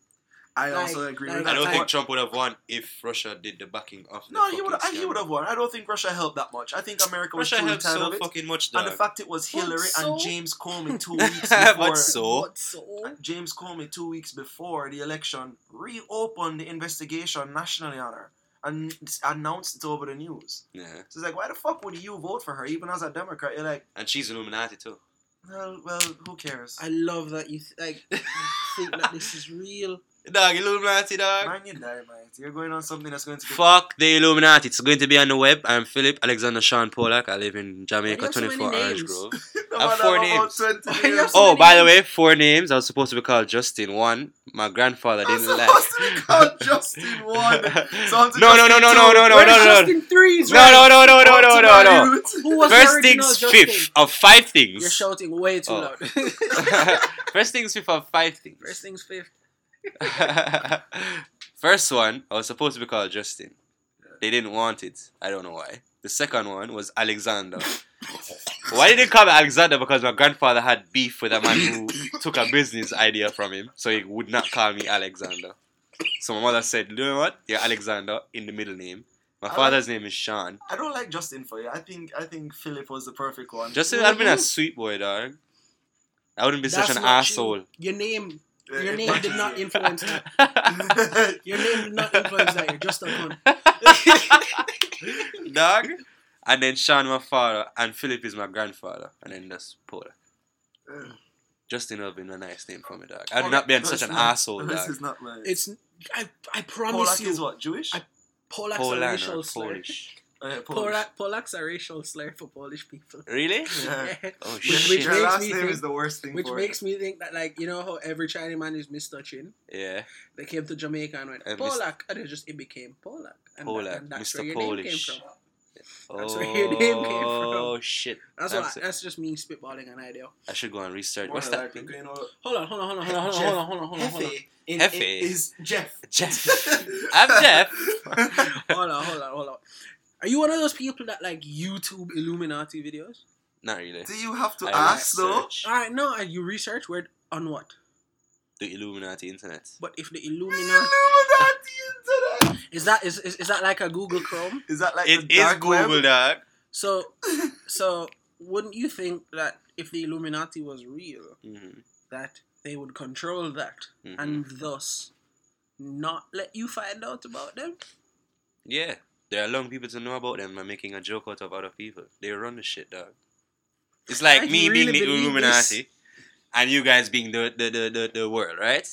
S3: I
S1: Like-
S3: also agree
S1: like-
S3: with that.
S1: I don't
S2: think Trump would have won if Russia did the backing of the
S3: no, he
S2: fucking
S3: would. He would have won. I don't think Russia helped that much. I think America was
S2: Russia
S3: truly
S2: helped so fucking much,
S3: And the fact it was Hillary
S1: so-
S3: and James Comey [LAUGHS] two [LAUGHS] weeks
S2: But
S3: before.
S2: so-
S1: What so?
S3: James Comey two weeks before the election reopened the investigation nationally on her and announced it over the news.
S2: yeah.
S3: So it's like, why the fuck would you vote for her? Even as a Democrat, you're like,
S2: And she's Illuminati too.
S3: well, well, who cares?
S1: I love that you th- like [LAUGHS] think that this is real.
S2: Dog, Illuminati, dog.
S3: Man, you die, man. You're going on something that's going to be.
S2: Fuck the Illuminati. It's going to be on the web. I'm Philip Alexander Sean Polak. I live in Jamaica,
S1: do you have so
S2: 24 Orange
S1: names?
S2: Grove. [LAUGHS]
S3: No
S2: I have
S3: matter
S2: four
S3: about
S2: names.
S3: 20
S1: Why you
S3: years.
S1: have so
S2: Oh,
S1: many
S2: by the way, four names. I was supposed to be called Justin. One, my grandfather
S3: I'm
S2: didn't
S3: supposed
S2: like.
S3: to be called [LAUGHS] Justin one. So I'm
S2: no, no, no, no, no, no, no, no,
S1: Where's
S2: no, no.
S1: Justin threes,
S2: No,
S1: right?
S2: no, no, no, no,
S3: Up
S2: no,
S3: to
S2: no, no.
S1: Who was
S2: First things
S1: Justin?
S2: fifth of five things.
S1: You're shouting way too
S2: Oh.
S1: loud. [LAUGHS]
S2: First things fifth of five things.
S1: First things fifth. [LAUGHS]
S2: First one, I was supposed to be called Justin. They didn't want it. I don't know why. The second one was Alexander. [LAUGHS] Why did they call me Alexander? Because my grandfather had beef with a man who took a business idea from him, so he would not call me Alexander. So my mother said, "You know what? You're Alexander in the middle name. My
S3: I
S2: father's name is Sean.
S3: I don't like Justin for you. I think I think Philip was the perfect one.
S2: Justin, I've been a sweet boy, dog. I wouldn't be
S1: That's
S2: such an asshole.
S1: you. Your name,
S3: Yeah,
S1: your name did not
S3: you.
S1: influence that. [LAUGHS] Your name did not influence that. You're just a cunt. [LAUGHS]
S2: dog. And then Sean, my father, and Philip is my grandfather, and then that's Paula.
S3: Ugh.
S2: Justin would have been a nice name for me, dog. I'd
S3: Okay,
S2: not been such an
S3: not.
S2: asshole,
S3: This is not my.
S1: It's I I promise
S3: Polak
S1: you.
S3: is what Jewish?
S1: I- Polak's a
S2: Poland
S1: racial
S2: or. Polish. [LAUGHS]
S3: Uh,
S1: Polak, Polaks a racial slur for Polish people.
S2: Really? [LAUGHS]
S3: Yeah. yeah.
S2: Oh
S1: which,
S2: shit!
S1: Which
S3: Their last name
S1: think,
S3: is the worst thing.
S1: Which makes it. me think that, like, you know how every Chinese man is Mister Chin.
S2: Yeah.
S1: They came to Jamaica and went
S2: uh, and
S1: Polak, and it just it became Polak. And
S2: Polak,
S1: that, that's
S2: Mr.
S1: where your
S2: Polish.
S1: name came from. That's
S2: oh,
S1: where your name came oh, from.
S2: Oh shit!
S1: That's,
S2: that's, I,
S1: that's just me spitballing an idea.
S2: I should go and research.
S3: More
S2: What's that? Thing?
S3: Green oil.
S1: Hold on, hold on, hold on, hold on, hold on, hold on, hold on, hold on.
S3: In,
S2: Hefe.
S3: It is Jeff.
S2: Jeff. I'm Jeff. [LAUGHS]
S1: hold on, hold on, hold on. Are you one of those people that like YouTube Illuminati videos?
S2: Not really.
S3: Do you have to
S2: I
S3: ask though?
S2: research
S1: Alright, no, uh, you research where on what?
S2: the Illuminati internet.
S1: But if the
S3: Illuminati
S1: Illuminati
S3: internet.
S1: is that is, is, is that like a Google Chrome?
S3: Is that like
S2: It
S3: the
S2: is
S3: dark
S2: Google,
S3: web?
S2: dog.
S1: So [LAUGHS] so wouldn't you think that if the Illuminati was real,
S2: hmm
S1: that they would control that
S2: Mhm.
S1: and thus not let you find out about them?
S2: Yeah. They're allowing people to know about them and making a joke out of other people. They run the shit, dog. It's like
S1: Like,
S2: me
S1: you
S2: being the
S1: believe
S2: Illuminati and you guys being the the, the, the, the world, right?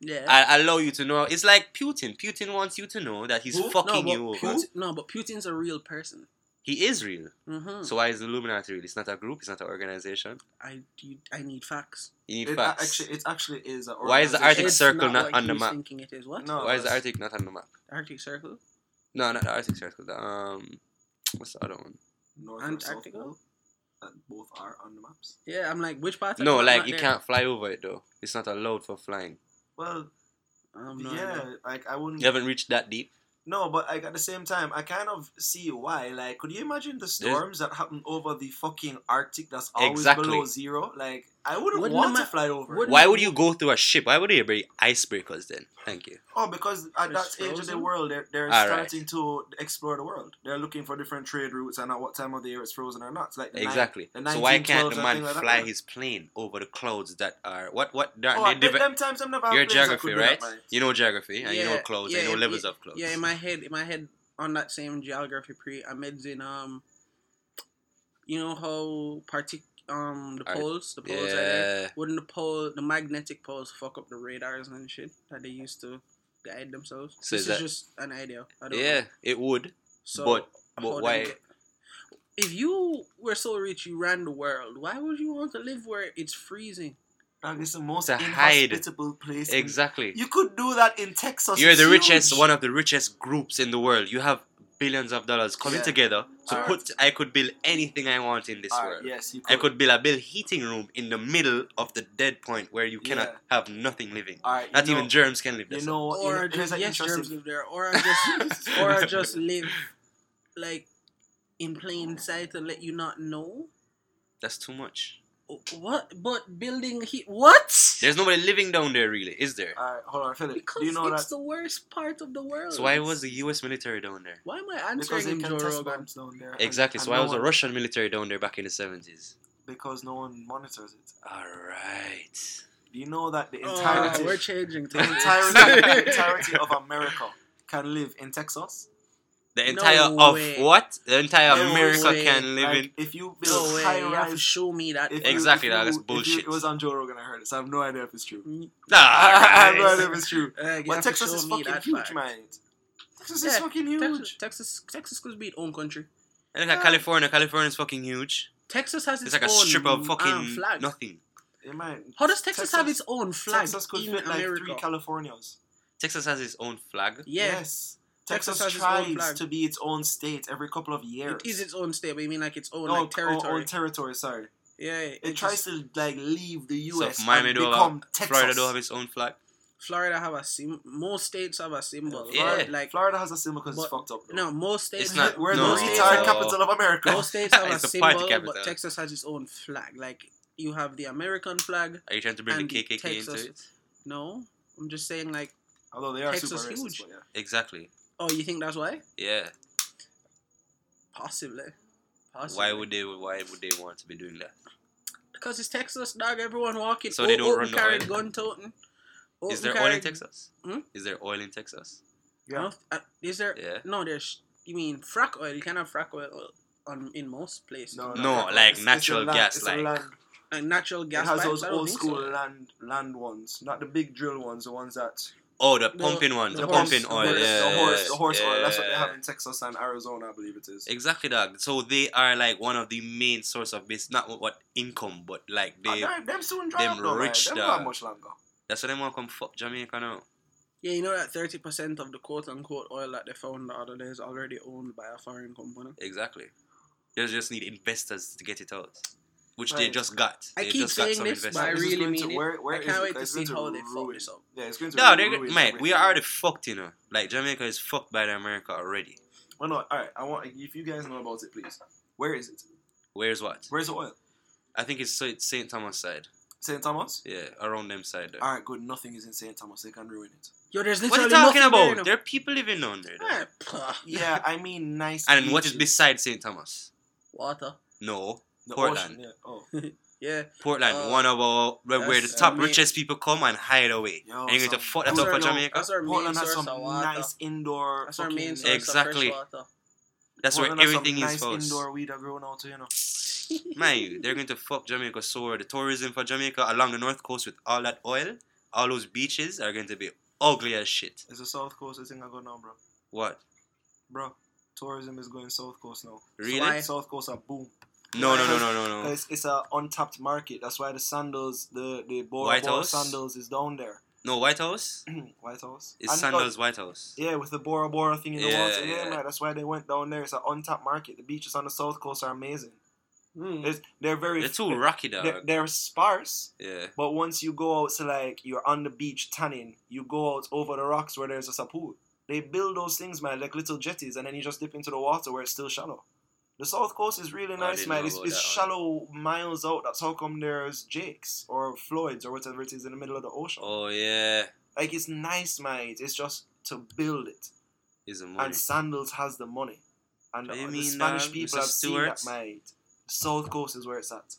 S1: Yeah.
S2: I allow you to know. It's like Putin. Putin wants you to know that he's
S3: Who?
S2: fucking
S1: but
S2: you over.
S1: Putin, no, but Putin's a real person.
S2: He is real.
S1: Mm-hmm.
S2: So why is the Illuminati real? It's not a group. It's not an organization.
S1: I you, I need facts.
S2: You need
S3: It,
S2: facts.
S3: actually, it actually is. A
S2: Why is the. Arctic
S1: It's
S2: Circle not
S1: what
S2: on the map?
S1: Thinking it is what?
S3: No.
S2: why is the
S3: that's-
S2: Arctic not on the map?
S1: Arctic Circle.
S2: No, not the Arctic Circle. The, um, what's the other one?
S3: North or South
S1: Antarctica?
S3: Pole? That both are on the maps.
S1: Yeah, I'm like, which part?
S2: No, like you
S1: there?
S2: can't fly over it though. It's not allowed for flying.
S3: Well,
S1: Um, no,
S3: yeah,
S1: idea.
S3: like I wouldn't.
S2: You haven't reached that deep.
S3: No, but like at the same time, I kind of see why. Like, could you imagine the storms that happen over the fucking Arctic? That's always
S2: Exactly.
S3: below zero. Like, I wouldn't
S1: Wouldn't
S3: want
S1: the
S3: to fly over.
S1: wouldn't-
S2: Why would you go through a ship? Why would you bring icebreakers then? Thank you.
S3: Oh, because at that
S1: It's
S3: stage of the world, they're, they're
S2: Alright.
S3: starting to explore the world. They're looking for different trade routes and at what time of the year it's frozen or not. It's like the nine-
S2: Exactly.
S3: the
S2: So why can't the man
S3: like
S2: fly
S3: yeah.
S2: his plane over the clouds that are what what? They,
S3: Oh,
S2: they
S3: them,
S2: deve-
S3: them times I'm never had
S2: You're geography, right?
S3: that.
S2: You know geography and you know clouds.
S1: yeah,
S2: and you know
S1: yeah,
S2: levels of clouds.
S1: Yeah, in my head, in my head, on that same geography pre, I meds in um, you know how partic um the
S2: Are-
S1: poles, the poles are there.
S2: yeah.
S1: Wouldn't the pole, the magnetic poles, fuck up the radars and shit that they used to guide themselves?
S2: So
S1: this
S2: is
S1: is
S2: that-
S1: just an idea. I don't
S2: Yeah,
S1: Know.
S2: it would.
S1: So,
S2: but- but why-
S1: get- If you were so rich, you ran the world. Why would you want to live where it's freezing?
S3: Dog, it's the most
S2: To hide.
S3: inhospitable place.
S2: Exactly.
S3: You could do that in Texas.
S2: You're
S3: it's
S2: the richest,
S3: huge.
S2: one of the richest groups in the world. You have billions of dollars coming
S3: Yeah.
S2: together to
S3: Alright.
S2: put. I could build anything I want in this
S3: Alright,
S2: world.
S3: yes, you
S2: I
S3: could.
S2: could build a build heating room in the middle of the dead point where you cannot
S3: Yeah.
S2: have nothing living.
S3: Alright,
S2: Not
S3: know,
S2: even germs can live there.
S3: You know what? you know,
S1: Or just
S3: an
S1: yes, germs live there, or I just, [LAUGHS] or I just live like in plain sight and let you not know.
S2: That's too much.
S1: What? But building heat? What?
S2: There's nobody living down there, really, is there?
S3: Alright, hold on, Philip.
S1: because
S3: Do you know
S1: it's
S3: that?
S1: the worst part of the world.
S2: So why was the U.S. military down there?
S1: Why am I
S3: Because
S1: answering
S3: they
S1: him, Joe Rogan?
S3: down there.
S2: Exactly.
S3: and
S2: So why
S3: no
S2: was the Russian military down there back in the 70s?
S3: Because no one monitors it.
S2: All right.
S3: Do you know that the
S1: Oh,
S3: entirety,
S1: we're changing.
S3: the
S1: topics.
S3: entirety, the [LAUGHS] entirety of America can live in Texas?
S2: The
S1: No
S2: entire of
S1: way.
S2: what? The entire
S3: No
S2: America
S1: way.
S2: can live
S3: Like,
S2: in.
S3: if you build
S1: No way.
S3: high
S1: You have to show me that.
S3: if
S1: part.
S3: you-
S2: Exactly,
S3: if you-
S2: that's
S3: if you-
S2: bullshit.
S3: it was on Joe Rogan. I heard it. So I have no idea if it's true.
S2: Nah, [LAUGHS]
S3: I have no idea if it's true.
S1: uh,
S3: But Texas is fucking huge,
S1: fact.
S3: man. Texas
S1: Yeah,
S3: is fucking huge.
S1: Texas, Texas, Texas could be its own country.
S2: And look at California. California is fucking huge.
S1: Texas has its,
S2: It's like a strip of
S1: um,
S2: fucking
S1: flag.
S2: nothing.
S3: It might-
S1: How does Texas, have its own flag
S3: Texas could
S1: in
S3: fit like
S1: America?
S3: three Californias.
S2: Texas has its own flag.
S1: yeah,
S3: Yes.
S1: Texas
S3: Texas,
S1: has its own
S3: tries to be its own state every couple of years.
S1: it is its own state, but you mean like its own
S3: Oh,
S1: like territory?
S3: Oh, own territory, sorry.
S1: yeah,
S3: It, tries
S1: just-
S3: to like leave the US
S2: if Miami
S3: and become
S2: have,
S3: Texas.
S2: Florida don't have its own flag.
S1: Florida have a sim. Most states have a symbol.
S2: Yeah.
S1: Florida, like
S3: Florida has a symbol because it's fucked up. Though.
S1: no, most states.
S2: It's not-
S3: We're
S2: no.
S3: the retard
S2: No.
S3: capital of America.
S1: Most states have [LAUGHS] a
S2: It's the party
S1: symbol,
S2: capital.
S1: but Texas has its own flag. Like you have the American flag.
S2: Are you trying to bring the KKK
S1: Texas-
S2: into it?
S1: No, I'm just saying like.
S3: Although they are
S1: Texas
S3: super racist,
S1: huge.
S3: but yeah.
S2: Exactly.
S1: Oh, you think that's why?
S2: Yeah.
S1: Possibly. Possibly.
S2: Why would they? Why would they want to be doing that?
S1: Because it's Texas, dog. Everyone walking.
S2: So they don't
S1: open
S2: run the
S1: carry,
S2: oil?
S1: gun toting.
S2: Is
S1: Open
S2: there oil in Texas?
S1: Hmm?
S2: Is there oil in Texas?
S3: Yeah.
S1: No, uh, is there?
S2: Yeah.
S1: No, there's. You mean frack oil? You can have frack oil on in most places.
S3: No,
S2: No,
S3: no,
S2: like
S3: it's- it's
S2: natural
S3: land-
S2: gas,
S3: it's a
S2: like-
S1: Like natural gas.
S3: it has
S1: pipes?
S3: those old school
S1: so.
S3: land land ones, not the big drill ones, the ones that
S2: Oh, the
S1: The-
S2: pumping one,
S1: the
S2: the,
S1: horse-
S2: pumping
S1: the
S2: oil.
S1: horse-
S2: yeah,
S3: the horse, the horse oil. That's what they have in Texas and Arizona, I believe it is.
S2: Exactly, dog. So they are like one of the main source of this, not what- what income, but like
S3: Ah,
S2: they.
S3: them- them soon dry
S2: them
S3: up though,
S2: rich
S3: Them
S2: dog.
S3: not much longer.
S2: That's why they want to come fuck Jamaica now.
S1: Yeah, you know that thirty percent of the quote unquote oil that they found the other day is already owned by a foreign company.
S2: Exactly. They just need investors to get it out, which they just got.
S1: I keep
S2: just got
S1: saying
S2: some
S1: this, but I
S2: investors.
S3: This is
S1: really mean
S3: to-
S1: it.
S3: where- where
S1: I can't
S3: it?
S1: wait to see
S3: going
S1: how they fuck this up.
S3: Yeah, it's going to
S2: No,
S3: ruin
S2: they're mate. We
S3: everything.
S2: are already fucked, you know. Like Jamaica is fucked by the America already.
S3: Well, no, all right. I want if you guys know about it, please. Where is it?
S2: Where's what?
S3: Where's the oil?
S2: I think it's Saint Saint Thomas side.
S3: St. Thomas.
S2: Yeah, around them side. There.
S3: All right, good. Nothing is in St. Thomas. They can ruin it.
S1: Yo, there's
S2: What are you talking
S1: nothing there,
S2: about? There are people living down there. though.
S1: Ah.
S3: Yeah, I mean nice.
S2: And what is beside Saint Thomas?
S1: Water.
S2: No,
S3: The
S2: Portland.
S3: ocean, yeah. Oh, [LAUGHS]
S1: Yeah.
S2: Portland,
S1: Uh,
S2: one of our where, where the
S1: that's
S2: top
S1: amazing.
S2: richest people come and hide away.
S3: Yo,
S2: and you're going to fuck that
S3: That's
S2: up for Jamaica.
S1: That's our main
S3: Portland has some nice indoor.
S1: That's our main source
S2: Exactly.
S1: water.
S2: That's where
S3: Portland has some
S2: everything is
S3: nice
S2: first.
S3: indoor weed are growing out, too, you know. [LAUGHS]
S2: Man, they're going to fuck Jamaica so the tourism for Jamaica along the north coast with all that oil, all those beaches are going to be ugly as shit.
S3: It's the South Coast thing I go now, bro.
S2: What?
S3: Bro, tourism is going south coast now.
S2: Really?
S1: why?
S3: South coast are boom.
S2: No, no, no, no, no, no.
S3: It's, it's a untapped market. That's why the sandals, the the Bora
S2: White
S3: Bora
S2: House?
S3: sandals is down there.
S2: No, White House. [CLEARS THROAT]
S3: White House.
S2: It's
S3: And,
S2: Sandals White House.
S3: uh, yeah, with the Bora Bora thing in the
S2: Yeah,
S3: water. Yeah,
S2: yeah.
S3: man. That's why they went down there. It's an untapped market. The beaches on the south coast are amazing.
S1: Hmm.
S3: It's, they're very.
S2: They're too rocky, dog.
S3: they're, they're sparse.
S2: Yeah.
S3: But once you go out to like you're on the beach tanning, you go out over the rocks where there's a pool. They build those things, man, like little jetties, and then you just dip into the water where it's still shallow. The south coast is really nice,
S2: didn't
S3: man. It's, it's
S2: that one.
S3: shallow miles out. That's how come there's Jake's or Floyd's or whatever it is in the middle of the ocean.
S2: Oh yeah.
S3: Like it's nice, man. It's just to build it.
S2: Is the money.
S3: And Sandals has the money. And
S2: What do
S3: the
S2: mean,
S3: Spanish
S2: dog?
S3: people
S2: Mr.
S3: have seen that, mate. The South Coast is where it's at.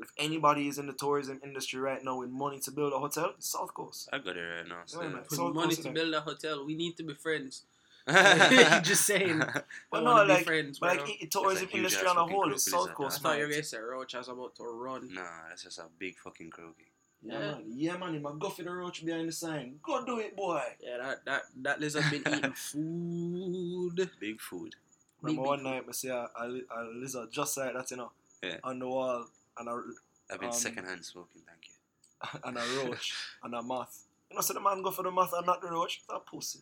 S3: If anybody is in the tourism industry right now with money to build a hotel, it's South Coast.
S2: I got it right now. So.
S3: Yeah, man. South
S1: money
S3: Coast,
S1: to build a hotel. We need to be friends.
S2: Just [LAUGHS]
S1: Just saying. [LAUGHS]
S3: But
S1: I
S3: no,
S1: wanna be
S3: like,
S1: friends,
S3: but like i- tourism
S2: a huge
S3: industry on a
S2: fucking
S3: whole
S2: group,
S3: is
S2: is
S3: South
S2: that?
S1: I
S3: Coast,
S1: thought you were gonna say Roach was about to run.
S2: Nah, that's just a big fucking croaky.
S3: Yeah,
S1: Yeah.
S3: man. Yeah, man. Him a go for the roach behind the sign. Go do it, boy.
S1: Yeah, that that that lizard been eating [LAUGHS] food.
S2: Big food.
S3: Remember
S1: big
S3: one night, I see a, a, a lizard just like that, you know,
S2: Yeah.
S3: on the wall, and a
S2: I've been
S3: Um,
S2: secondhand smoking, thank you.
S3: and a roach and a moth. You know, so the man go for the moth and not the roach. That a pussy.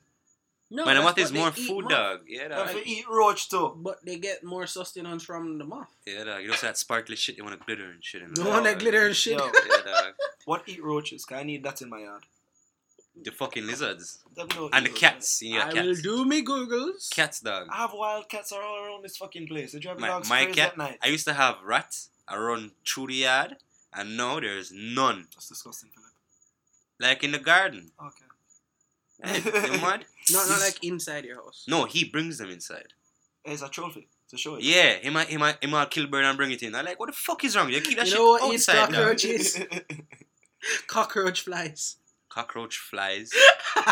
S1: No,
S2: Man, the
S1: that's
S2: moth is more food,
S1: moth.
S2: dog. Yeah,
S3: And
S2: dog.
S3: for eat roach too.
S1: But they get more sustenance from the moth.
S2: Yeah, dog. You know that sparkly shit, you want to glitter and shit in
S1: The
S2: there,
S1: one that glitter and shit.
S3: Yo, [LAUGHS]
S2: Yeah, dog.
S3: what eat roaches? Cause I need that in my yard.
S2: The fucking lizards.
S3: Them don't
S2: And the
S3: eat roaches.
S2: cats. You
S1: I
S2: got
S1: will do me googles.
S2: Cats, dog.
S3: I have wild cats all around this fucking place. They drive the
S2: My,
S3: dogs
S2: my
S3: crazy
S2: cat.
S3: at night.
S2: I used to have rats. I run through the yard, and now there's none.
S3: That's disgusting, Philip.
S2: Like in the garden.
S3: Okay.
S2: Hey, you mad? [LAUGHS]
S1: Not not like inside your house.
S2: No, he brings them inside.
S3: It's a trophy to show it.
S2: Yeah, he might, he might, he might kill bird and bring it in. I'm like, what the fuck is wrong? You keep that
S1: You
S2: shit
S1: know what eats
S2: outside, dog.
S1: cockroach? [LAUGHS] Cockroach flies.
S2: Cockroach flies.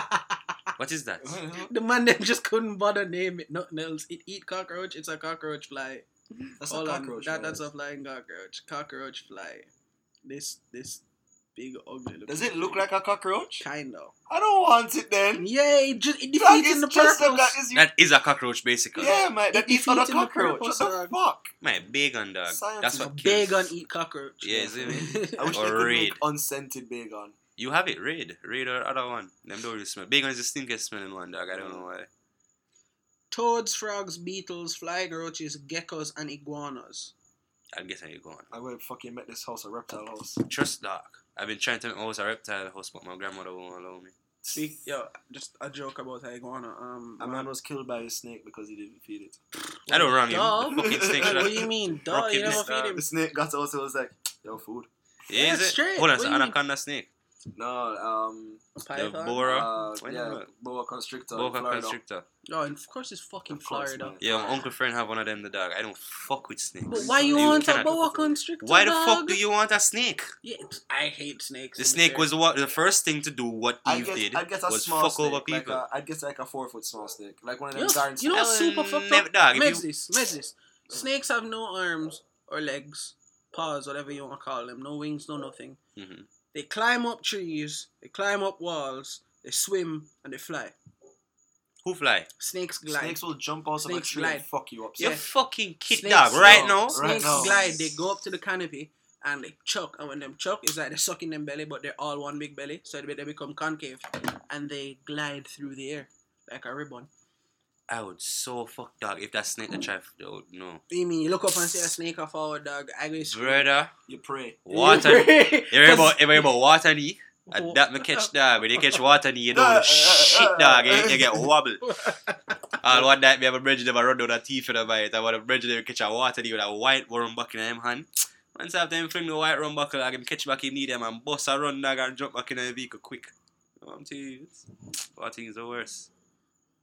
S2: [LAUGHS] what is that? [LAUGHS]
S1: The man then just couldn't bother name it. Nothing else. It eat cockroach. It's a cockroach fly.
S3: That's
S1: Hold
S3: a
S1: on.
S3: cockroach.
S1: That, that's a flying cockroach. Cockroach fly. This this big ugly. looking
S3: Does it look
S1: thing.
S3: like a cockroach?
S1: kind of?
S3: I don't want it then.
S1: Yeah, it just it
S3: That
S1: defeats
S3: is
S1: the
S3: just
S1: purpose.
S3: a, that is you.
S2: That is a cockroach, basically.
S3: yeah, man. That
S1: It
S3: eats other
S1: defeating the
S3: cockroach.
S1: purpose,
S3: What the
S1: dog.
S3: fuck?
S2: My bacon dog.
S3: Science
S2: That's
S3: is
S2: what
S1: Big
S2: kills.
S1: on eat cockroach.
S2: Yeah, is it? [LAUGHS]
S3: I wish
S2: Or
S3: they could
S2: raid.
S3: make unscented bacon.
S2: You have it, raid. Raid or other one. Them don't really smell. Bacon is the stinkiest smelling one, dog. I don't know why.
S1: Toads, frogs, beetles, flying roaches, geckos, and iguanas.
S2: I guess how you going.
S3: I would fucking make this house a reptile house.
S2: Trust dog. I've been trying to make my house a reptile house, but my grandmother won't allow me.
S1: Speak, yo, just a joke about an iguana. Um,
S3: A man was killed by a snake because he didn't feed it.
S2: I don't wrong him.
S1: Dog?
S2: The fucking snake [LAUGHS]
S1: what do you mean, duh?
S2: Rocket
S1: You never
S2: this,
S1: feed him.
S3: The snake got out and was like, yo, food.
S2: Yeah,
S1: Yeah,
S2: is it?
S1: straight.
S2: Hold on,
S1: What
S2: it's
S1: do
S2: an
S1: you mean?
S2: anaconda snake.
S3: No, um,
S1: python?
S2: The boa,
S3: uh, yeah, boa constrictor.
S2: boa
S3: Florida.
S2: constrictor.
S1: Oh, and of course it's fucking
S3: Of course,
S1: Florida.
S3: man.
S2: Yeah, my uncle friend have one of them. The dog. I don't fuck with snakes.
S1: But why you
S2: You
S1: want a
S2: cannot-
S1: boa constrictor?
S2: Why the
S1: dog?
S2: fuck do you want a snake?
S1: Yeah, I hate snakes.
S2: The snake
S1: fair.
S2: was what the first thing to do what
S3: I'd
S2: Eve
S3: get,
S2: did
S3: I'd get a
S2: was
S3: small
S2: fuck
S3: snake,
S2: over
S3: like
S2: people.
S3: a, I'd get like a four foot small snake, like one of
S1: You
S3: them
S1: know, you know what's super
S2: Ellen,
S1: fucked up?
S2: dog, if
S1: Meds
S2: you-
S1: this, meds this. Snakes have no arms or legs, paws, whatever you want to call them. No wings, no nothing.
S2: Mhm.
S1: They climb up trees, they climb up walls, they swim, and they fly.
S2: Who fly?
S1: Snakes glide.
S3: Snakes will jump out of a tree
S1: glide.
S3: and fuck you up.
S2: You
S1: Yeah.
S2: fucking kid
S1: Snakes,
S2: dog right
S3: no.
S2: now.
S3: Right
S1: Snakes
S3: now.
S1: glide. They go up to the canopy and they chuck. And when them chuck, it's like they're sucking them belly, but they're all one big belly. So they they become concave, and they glide through the air like a ribbon.
S2: I would so fuck dog if that snake that try. Oh, no,
S1: You mean you look up and see a snake a forward dog? I go scream.
S2: brother.
S3: You pray.
S2: Water. You
S1: Cause-
S2: hear about you hear about water knee? Uh, and that me catch [LAUGHS] dog. When you catch water knee, you know shit dog. You, you get wobble. [LAUGHS] All one night, me have a bridge never run down a teeth in the bite. I want a bridge never catch a water knee with a white worm bucket in him hand. Once after him fling the white rum buckle, I can catch back in need them and bust a run dog and jump back in the vehicle quick. You know what I'm telling you? What things are worse?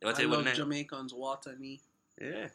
S1: I
S2: to
S1: love? Jamaicans water me.
S2: Yeah.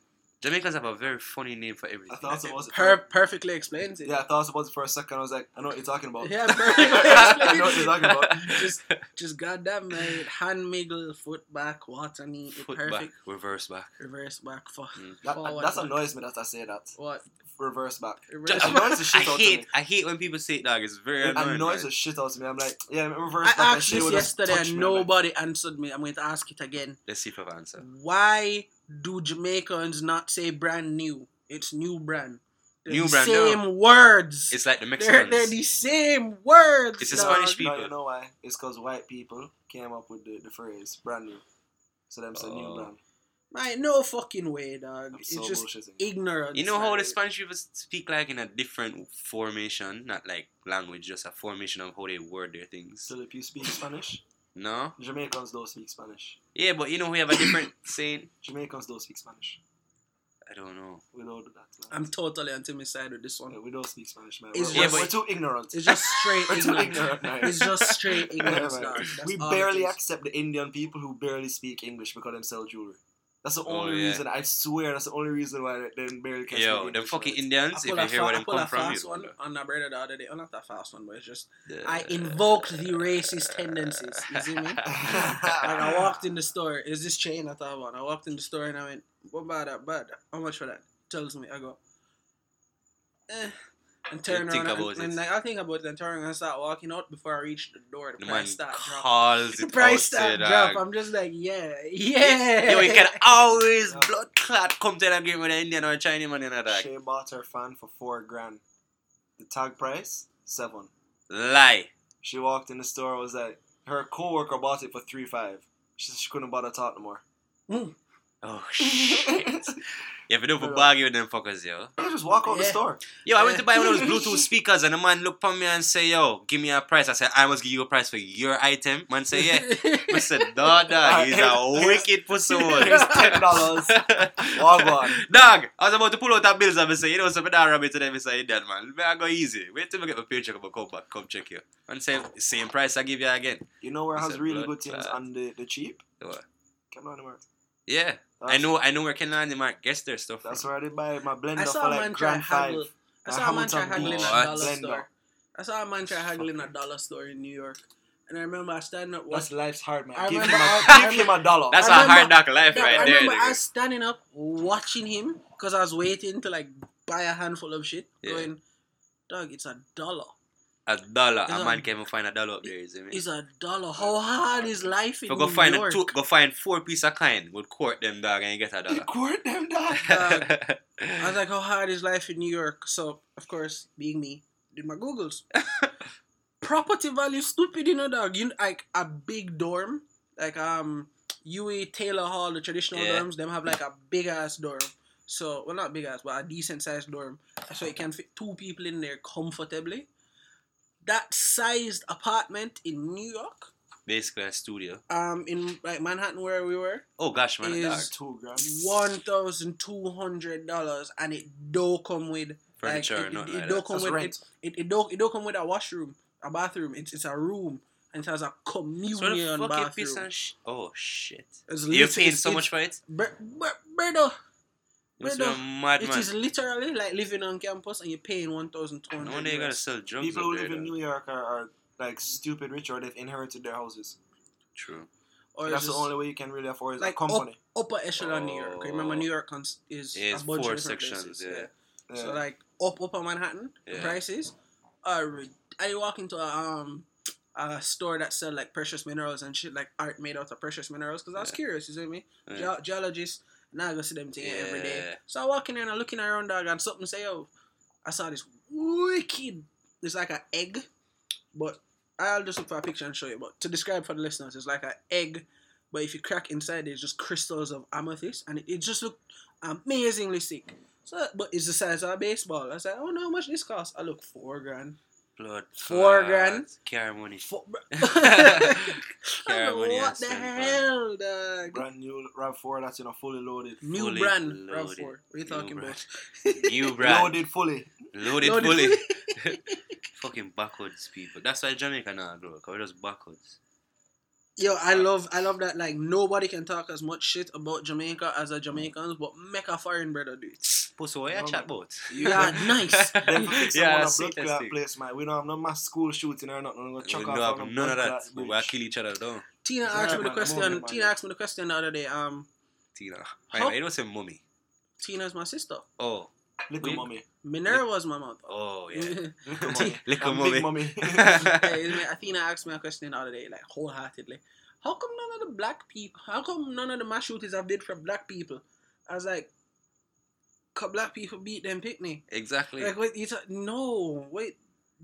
S2: Jamaicans have a very funny name for everything.
S3: I thought it was
S1: Per- perfectly explains it.
S3: Yeah, I thought it was for a second. I was like, I know what you're talking about.
S1: Yeah, perfectly [LAUGHS] [LAUGHS]
S3: I know what you're talking about.
S1: just, just goddamn mate. Hand miggle, foot back, water knee. it
S2: Foot
S1: perfect.
S2: back, reverse back.
S1: Reverse back. For,
S2: Mm.
S3: That,
S1: forward
S3: that
S1: back.
S3: annoys me that I say that.
S1: What?
S3: Reverse back.
S1: Reverse
S3: It
S1: back.
S3: annoys the shit
S2: I
S3: out of me.
S2: hate, I hate when people say it, dog. It's very
S3: It
S2: annoying.
S3: annoys
S2: man.
S3: the shit out of me. I'm like, yeah, reverse
S1: I
S3: back. and
S1: asked this yesterday
S3: touch
S1: and
S3: me.
S1: Nobody answered me. I'm going to ask it again.
S2: Let's see if I've answered.
S1: Why do Jamaicans not say brand new? It's new brand. They're
S2: New
S1: the
S2: brand,
S1: Same
S2: no.
S1: words.
S2: It's like the
S1: they're,
S2: Mexicans.
S1: they're the same words.
S2: It's the
S1: dog.
S2: Spanish people.
S3: No, you know why? It's because white people came up with the, the phrase brand new. So them say new
S2: Oh.
S3: brand.
S1: Right, no fucking way, dog.
S3: I'm
S1: It's
S3: so
S1: just
S3: bullshitting.
S1: ignorance.
S2: You know how the. Spanish people speak like in a different formation, not like language, just a formation of how they word their things.
S3: So if you speak Spanish,
S2: No?
S3: Jamaicans don't speak Spanish.
S2: Yeah, but you know we have a different [COUGHS] saying.
S3: Jamaicans don't speak Spanish.
S2: I don't know.
S3: We don't do that. Man.
S1: I'm totally on Timmy's side with this one.
S3: Yeah, we don't speak Spanish, man.
S1: It's
S3: We're,
S2: just-
S3: we're, we're too ignorant.
S1: It's just straight [LAUGHS]
S3: We're too ignorant, man.
S1: It's just straight [LAUGHS] ignorance,
S3: Yeah, man.
S1: dog. That's
S3: we barely accept the Indian people who barely speak English because they sell jewelry. That's the
S2: Oh,
S3: only
S2: yeah.
S3: reason. I swear, that's the only reason why they they barely can
S2: Yo,
S3: speak
S2: them fucking
S3: right?
S2: Indians, if
S1: pull
S2: you hear
S1: fa-
S2: where
S1: I
S2: them
S1: pull a
S2: come from,
S1: fast
S2: you
S1: one
S2: know.
S1: on a brother the other day. Oh, not a fast one, but it's just
S2: Yeah.
S1: I invoked the racist tendencies. You see me? [LAUGHS] Like I walked in the store. Is this chain I thought about? I walked in the store and I went, "What about that? But how much for that?" Tells me. I go, eh. And turn around
S2: about
S1: and, and like, I think about it and turn around and start walking out before I reach the door. The,
S2: The
S1: price start drop. The [LAUGHS] price
S2: out,
S1: start
S2: uh,
S1: drop. I'm just like, yeah, yeah.
S2: Yo, you can [LAUGHS] always
S3: Yeah.
S2: blood clot come to that game with an Indian or a Chinese man in a dog.
S3: Shay bought her fan for four grand. The tag price seven.
S2: Lie.
S3: She walked in the store. Was like her coworker bought it for three five. She said she couldn't bother talk no more. Mm.
S2: Oh shit. [LAUGHS] You have to do for
S3: Yeah.
S2: bargain with them fuckers, yo.
S3: You just walk out the store.
S2: Yo, I went to buy one of those Bluetooth speakers and the man looked at me and say, yo, give me a price. I said, I must give you a price for your item. Man say, yeah. [LAUGHS] I said, no, dog, he's a [LAUGHS] wicked pussy.
S3: Here's [LAUGHS] ten dollars. Walk on.
S2: Dog, I was about to pull out that bills and I say, you know, so I don't rabbit today, I say, Indian man, I go easy. Wait till I get my paycheck, I'm come back, come check you. And say, same price I give you again.
S3: You know where
S2: I
S3: has
S2: said
S3: really good things
S2: clot.
S3: on the, the cheap?
S2: What?
S3: Come on, Mark.
S2: Yeah, I know, I know where Ken and Mark gets their stuff
S3: That's
S2: from.
S3: where I did buy my blender
S1: I saw
S3: for
S1: a
S3: like
S1: man try
S3: grand five.
S1: haggle. I saw a man try
S3: Hamilton
S1: haggling
S3: Beach
S1: at a dollar
S3: blender.
S1: store. I saw a man try haggling at a dollar store in New York. And I remember I standing up
S3: That's life's hard, man.
S1: I
S3: Give him, a,
S1: I-
S3: give him a dollar.
S2: That's
S1: I
S2: a hard knock life
S1: No,
S2: right
S1: I
S2: there.
S1: remember I
S2: nigga.
S1: was standing up watching him because I was waiting to like buy a handful of shit.
S2: Yeah.
S1: Going, dog, it's a dollar.
S2: A dollar,
S1: It's
S2: a man came and find a dollar up there, see me?
S1: It's a dollar. How hard is life in
S2: I go
S1: New
S2: find a two, go find four piece of kind, would court them dog and you get a dollar.
S3: Court them dog. [LAUGHS]
S1: I was like, how hard is life in New York? So, of course, being me, did my Googles. [LAUGHS] Property value stupid, you know, dog. You like a big dorm, like um, UA Taylor Hall, the traditional
S2: Yeah.
S1: dorms. Them have like a big ass dorm. So, well, not big ass, but a decent sized dorm. So it can fit two people in there comfortably. That sized apartment in New York,
S2: Basically a studio.
S1: um, in like Manhattan where we were,
S2: Oh gosh, man,
S1: Is-
S3: Two grand.
S1: one thousand two hundred dollars, and it don't come with
S2: Furniture,
S1: like, it,
S2: nothing
S1: it,
S2: like
S1: don't
S2: that.
S1: come
S3: That's
S1: with
S3: rent.
S1: it, it, it don't it don't come with a washroom, a bathroom. It's it's a room, and it has a
S2: So the
S1: communion
S2: fucking piece
S1: bathroom.
S2: of sh- Oh shit. You're paying so
S1: it's-
S2: much for it?
S1: Br- br- brother,
S2: You must be a
S1: brother,
S2: mad
S1: it
S2: man.
S1: is literally like living on campus, and you're paying one thousand two hundred.
S2: No,
S1: hundred.
S2: wonder you're gonna sell drugs
S3: People
S2: up
S3: who
S2: there,
S3: live in. New York are, are like stupid rich or they've inherited their houses.
S2: True.
S1: or
S3: That's the only way you can really afford is
S1: like
S3: a company.
S1: upper echelon New York. Remember,
S2: Oh.
S1: New York is
S2: it's
S1: a bunch
S2: four
S1: of different
S2: sections,
S1: places,
S2: yeah.
S3: Yeah.
S1: So like up upper Manhattan,
S2: Yeah.
S1: prices are. rid- I walk into a um a store that sell like precious minerals and shit like art made out of precious minerals because I was
S2: Yeah.
S1: curious. You see me?
S2: Yeah.
S1: Ge- geologist. Now I go see them thing every day. So I walk in there and I'm looking around dog and something say, "Yo, I saw this wicked. It's like an egg, but I'll just look for a picture and show you. But to describe for the listeners, it's like an egg, but if you crack inside, there's just crystals of amethyst, and it, it just looked amazingly sick. So, but it's the size of a baseball. I said, "Oh no, how much this cost?" I look four grand.
S2: Blood.
S1: Four
S2: clot.
S1: grand.
S2: Car money.
S1: Four, [LAUGHS] [LAUGHS]
S2: Car
S1: I
S2: money
S1: what
S2: and
S1: the
S2: spend, man.
S1: hell, dog?
S3: Brand new RAV4 that's in a fully loaded.
S1: New
S2: Fully
S1: brand,
S2: loaded.
S1: Rav4. What are you
S2: New
S1: talking
S2: brand.
S1: about? [LAUGHS]
S2: New brand.
S3: Loaded fully.
S2: Loaded,
S1: Loaded
S2: fully. Fucking backwards people. That's why Jamaica now grow. Cause we're just backwards.
S1: Yo, I love, I love that. Like nobody can talk as much shit about Jamaica as a Jamaicans, but make a foreign brother do it.
S2: Pussy, what you
S3: No,
S2: chat about? [LAUGHS]
S1: Yeah, nice.
S3: Them fix
S2: yeah,
S3: yeah,
S2: I
S3: a blood
S2: that
S3: clot
S2: thing.
S3: place, man. We don't have no mass school shooting or nothing. We're gonna
S2: We
S3: chuck
S2: don't
S3: off
S2: have none of
S3: blood
S2: that.
S3: clot
S2: We
S3: bridge.
S2: kill each other down.
S1: Tina asked
S3: alright,
S1: me the
S3: man.
S1: Question.
S3: over.
S1: Tina asked me the question the other day. Um,
S2: Tina.
S1: How-
S2: Wait, you don't say mummy.
S1: Tina's my sister.
S2: Oh.
S3: Little
S2: We-
S3: mommy.
S1: Minerva's my mother.
S2: Oh, yeah. [LAUGHS]
S3: Little
S1: T-
S3: mommy.
S2: Little
S3: And
S2: mommy.
S3: Big mommy. [LAUGHS]
S1: hey, isn't Athena asked me a question the other day, like wholeheartedly. How come none of the black people? How come none of the mass shooters have bid for black people? I was like, "Could black people beat them picnic?"
S2: Exactly.
S1: Like, wait, you ta- no, wait,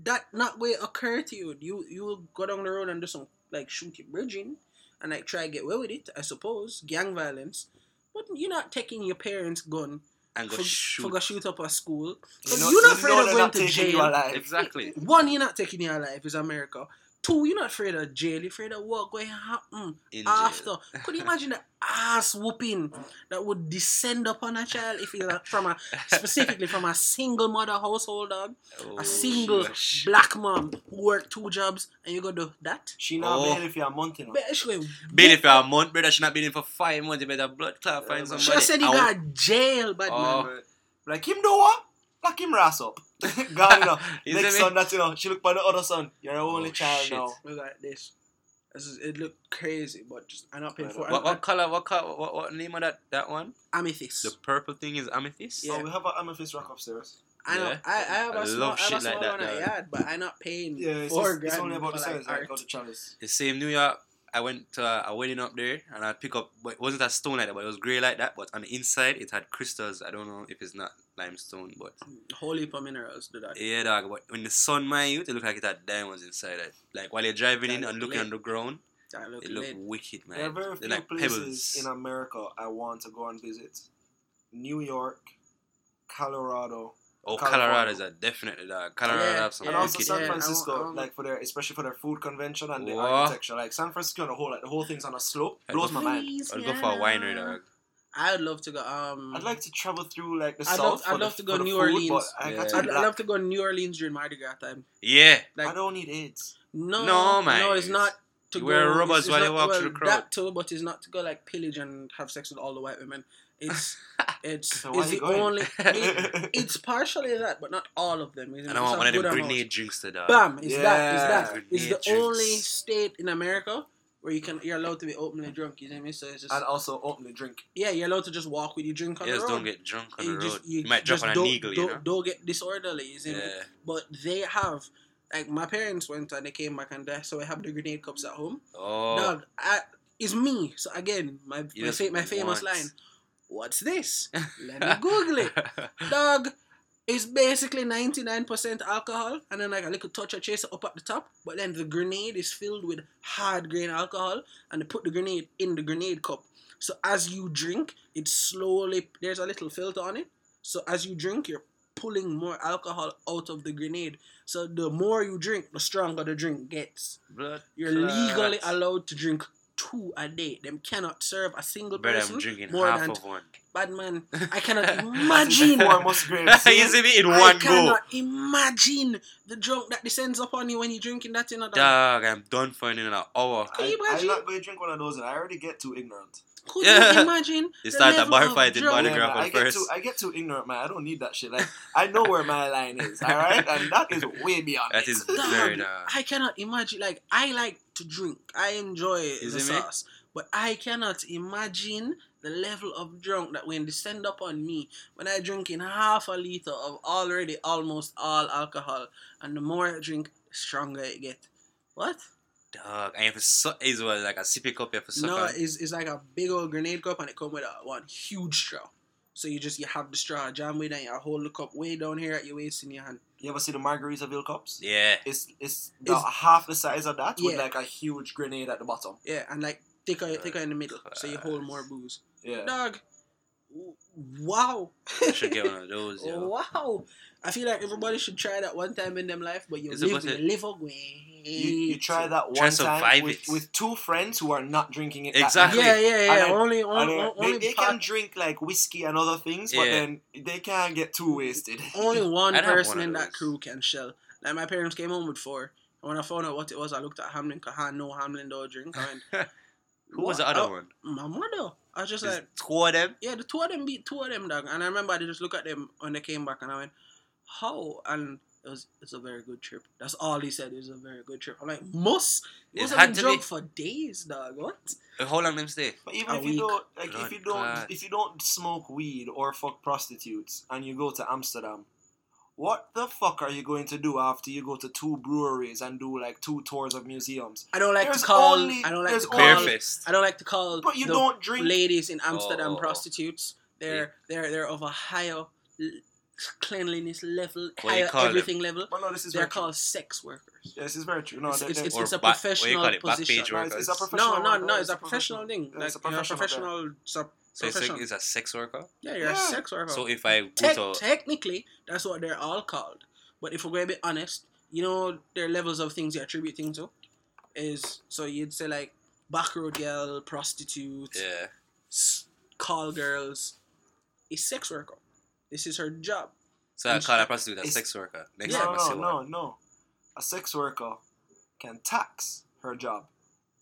S1: that not way occur to you. You you will go down the road and do some like shooting bridging, and like try to get away with it. I suppose gang violence, but you're not taking your parents' gun
S2: and go
S1: for,
S2: shoot.
S1: for go shoot up a school.
S3: You
S1: But
S3: know-
S1: you're not
S3: you
S1: afraid of going to
S3: taking you
S1: jail.
S2: Exactly.
S1: One, you're not taking your life is America. Two, you're not afraid of jail. You're afraid of what going to happen
S2: In jail.
S1: after. Could you imagine the ass whooping that would descend upon a child if you're from a specifically from a single mother household dog,
S2: Oh,
S1: a single
S2: gosh.
S1: black mom who work two jobs and you go do that?
S3: She not
S2: Oh.
S3: bail if you're a month, you know.
S1: Basically,
S2: Been it for a month, brother. She not been in for five months. You better blood clot find
S3: Yeah,
S2: somebody.
S1: She said he got jail, but
S2: Oh.
S1: man.
S3: Like him do what? Lock him ass up. [LAUGHS] Know. [LAUGHS]
S2: You
S3: Next son that you know, she look by the other son. You're the only
S2: Oh,
S3: child
S2: shit.
S3: now.
S1: Look at this. This is, it looked crazy, but just I'm not paying for it.
S2: What, what color? What color? What, what name of that that one?
S1: Amethyst.
S2: The purple thing is amethyst.
S1: Yeah.
S3: Oh, we have an amethyst rock upstairs.
S1: I know.
S2: Yeah.
S1: I, I have
S2: I
S1: a small,
S2: love
S1: I have
S2: shit like that,
S1: one
S2: dog.
S1: yard, but I'm not paying
S3: Yeah, it's,
S1: four
S3: just, it's
S1: grand
S3: only about the size,
S1: like, art.
S3: of the chalice.
S2: The same New York. I went to a, a wedding up there, and I pick up. But it wasn't a stone like that, but it was grey like that. But on the inside, it had crystals. I don't know if it's not limestone, but mm,
S1: Whole heap of minerals do that.
S2: yeah, dog. But when the sun mind you, it look like it had diamonds inside it. Like while you're driving in and looking
S1: lit.
S2: on the ground,
S1: That look
S2: it look
S1: lit.
S2: wicked, man.
S3: There are very few
S2: like
S3: places
S2: pebbles.
S3: in America I want to go and visit. New York, Colorado,
S2: oh,
S3: California.
S2: Colorado is a definitely dog. Colorado
S1: Yeah,
S2: have some
S3: and also
S2: wicked.
S3: San
S1: yeah, I
S3: Francisco,
S1: want- I want-
S3: like for their especially for their food convention and the architecture. Like San Francisco, the whole like the whole thing's on a slope
S2: I'd
S3: blows my mind.
S2: I'll go for a winery, dog.
S1: I would love to go. Um,
S3: I'd like to travel through like the
S1: I'd
S3: south.
S1: love-
S3: for
S1: I'd
S3: the-
S1: love to go New
S3: food,
S1: Orleans.
S3: I
S2: yeah.
S1: I'd, I'd love to go to New Orleans during Mardi Gras time.
S2: Yeah.
S1: Like
S3: I don't need AIDS.
S1: no,
S2: No, man.
S1: no, it's not to
S2: You
S1: go.
S2: wear rubbers
S1: it's- it's
S2: while you
S1: not-
S2: walk
S1: well,
S2: through the crowd.
S1: That too, but it's not to go like pillage and have sex with all the white women. It's [LAUGHS] it's,
S3: So why
S1: it's the
S3: going?
S1: only. It, [LAUGHS] it's partially that, but not all of them.
S2: Isn't And I want one of them grenade drinks to dog.
S1: Bam! It's that. It's
S3: Yeah.
S1: that. It's the
S2: drinks.
S1: only state in America where you can you're allowed to be openly drunk. You know what I mean? So it's just
S3: and also openly drink.
S1: yeah, you're allowed to just walk with your drink on
S2: You
S1: the
S2: just
S1: road.
S2: don't get drunk on
S1: you
S2: the road.
S1: just
S2: you might drop on an
S1: don't,
S2: eagle, you
S1: don't,
S2: know.
S1: don't get disorderly. You see me?
S2: Yeah.
S1: But they have like my parents went and they came back and they, so I have the grenade cups at home.
S2: Oh.
S1: Dog, I, it's me. So again, my my, fa- my famous
S2: want-
S1: line. What's this? [LAUGHS] Let me Google it. Dog, it's basically 99% alcohol and then like a little touch of chaser up at the top. But then the grenade is filled with hard grain alcohol and they put the grenade in the grenade cup. So as you drink, it slowly, there's a little filter on it. So as you drink, you're pulling more alcohol out of the grenade. So the more you drink, the stronger the drink gets.
S2: Blood
S1: You're
S2: clot.
S1: legally allowed to drink two a day. Them cannot serve a single
S2: Brother,
S1: person
S2: I'm drinking
S1: more
S2: half
S1: than
S2: of one.
S1: bad man. I cannot [LAUGHS] imagine.
S3: Four must grapes.
S2: you see me in
S1: I
S2: one go.
S1: I cannot imagine the drunk that descends upon you when you're drinking that in a dog.
S2: Dog, I'm done for in an hour.
S1: Can you
S3: I, I'm
S1: imagine?
S3: not going to drink one of those, and I already get too ignorant.
S1: Could
S2: Yeah.
S1: you imagine? [LAUGHS]
S2: You
S1: the
S2: start a
S1: level
S2: bar
S1: of
S2: fight in
S1: drunk-
S3: Yeah,
S2: Gras
S3: man, get
S2: first.
S3: too, I get too ignorant, man. I don't need that shit. Like I know where my line is, all right, and that is way beyond.
S2: That
S3: it.
S2: is [LAUGHS]
S1: Dog,
S2: very dog.
S1: I cannot imagine. Like I like to drink. I enjoy
S2: Is
S1: the
S2: it me?
S1: sauce, but I cannot imagine the level of drunk that when descend upon me when I drink in half a liter of already almost all alcohol, and the more I drink, the stronger it get. What?
S2: Dog, and if it's so, is what like a sippy cup, you have to suck
S1: No, it's, it's like a big old grenade cup, and it come with a one huge straw. So you just you have the straw jam with, and you hold the cup way down here at your waist in your hand.
S3: You ever see the Margaritaville cups?
S2: Yeah.
S3: It's it's the
S1: It's-
S3: half the size of that with like a huge grenade at the bottom.
S1: Yeah, and like thicker, thicker in the middle, so you hold more booze.
S3: Yeah.
S1: Dog, wow.
S2: I should get one of [LAUGHS] those, yo.
S1: wow. I feel like everybody should try that one time in them life, but you live,
S2: worth
S1: you live away.
S3: You, you try that one
S2: survive
S3: time with, with two friends who are not drinking it. that
S2: Exactly.
S1: Yeah, yeah, yeah.
S3: Then-
S1: only,
S3: And
S1: only,
S3: then
S1: only,
S3: they, they
S1: part-
S3: can drink like whiskey and other things, but then they can't get too wasted. [LAUGHS]
S1: only [LAUGHS] one person
S2: one
S1: in that crew can shell. Like my parents came home with four. And when I found out what it was, I looked at Hamlin because I know Hamlin don't drink. I went, [LAUGHS]
S2: Who was the
S1: "What?
S2: other
S1: Oh,
S2: one?
S1: My mother. I was just
S2: Just
S1: like,
S2: two of them?
S1: yeah, the two of them beat two of them, dog. And I remember I just look at them when they came back, and I went, how? And it was it's a very good trip. That's all he said. It was a very good trip. I'm like, must. It
S2: It
S1: wasn't
S2: had to
S1: drunk
S2: be.
S1: for days, dog. What?
S2: How long them stay?
S3: But even
S1: A
S3: if you don't like
S2: Blood
S3: if you don't
S2: clot.
S3: if you don't smoke weed or fuck prostitutes and you go to Amsterdam, what the fuck are you going to do after you go to two breweries and do like two tours of museums?
S1: I don't like
S3: There's
S1: to call.
S3: only-
S1: I don't like to call.
S3: only-
S1: I don't like to call
S3: But you
S1: the
S3: don't drink
S1: ladies in Amsterdam
S2: Oh.
S1: prostitutes They're they're they're of a higher l- cleanliness level,
S2: What do you
S1: higher
S2: call them?
S1: everything level.
S3: Well, no, this is
S1: They're
S3: very true.
S1: called sex workers.
S3: Yeah, this is very true. No,
S1: It's-
S3: they-
S1: it's-
S3: they-
S1: it's- a
S2: back- what do you
S1: professional
S2: it?
S1: Position.
S3: No, it's, it's a professional.
S1: No, no, no. It's
S3: it's
S1: a professional thing.
S3: Yeah,
S1: Like
S3: it's a
S1: you're
S3: professional there.
S1: professional. It's a
S2: So it's, a, it's a sex worker.
S1: yeah, you're a
S3: Yeah.
S1: sex worker.
S2: So if I go
S1: Tec-
S2: to
S1: technically, that's what they're all called. But if we're going to be honest, you know, there are levels of things you attribute things to. Is so you'd say like back road girl, prostitute,
S2: yeah,
S1: call girls, a sex worker. This is her job.
S2: so I
S1: It's-
S2: call a prostitute a
S3: it's-
S2: sex worker. Next
S3: No,
S2: time I see
S3: no, no,
S2: one.
S3: no. A sex worker can tax her job.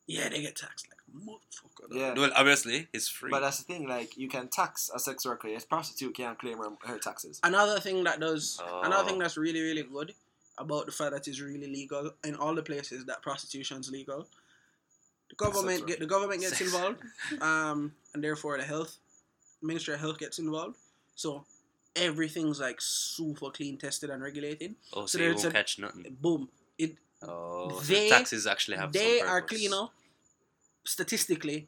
S1: Yeah, they get taxed like a motherfucker.
S3: Yeah.
S2: Well, obviously it's free.
S3: But that's the thing, like you can tax a sex worker. A prostitute can't claim her, her taxes.
S1: Another thing that does, another
S2: Oh.
S1: thing that's really really good about the fact that it's really legal in all the places that prostitution's legal. The government get the government gets involved, um, and therefore the health ministry of health gets involved. So everything's like super clean, tested, and regulated.
S2: oh,
S1: so
S2: so, you won't
S1: a-
S2: catch nothing.
S1: Boom! It
S2: Oh,
S1: they-
S2: so taxes actually have
S1: they are cleaner statistically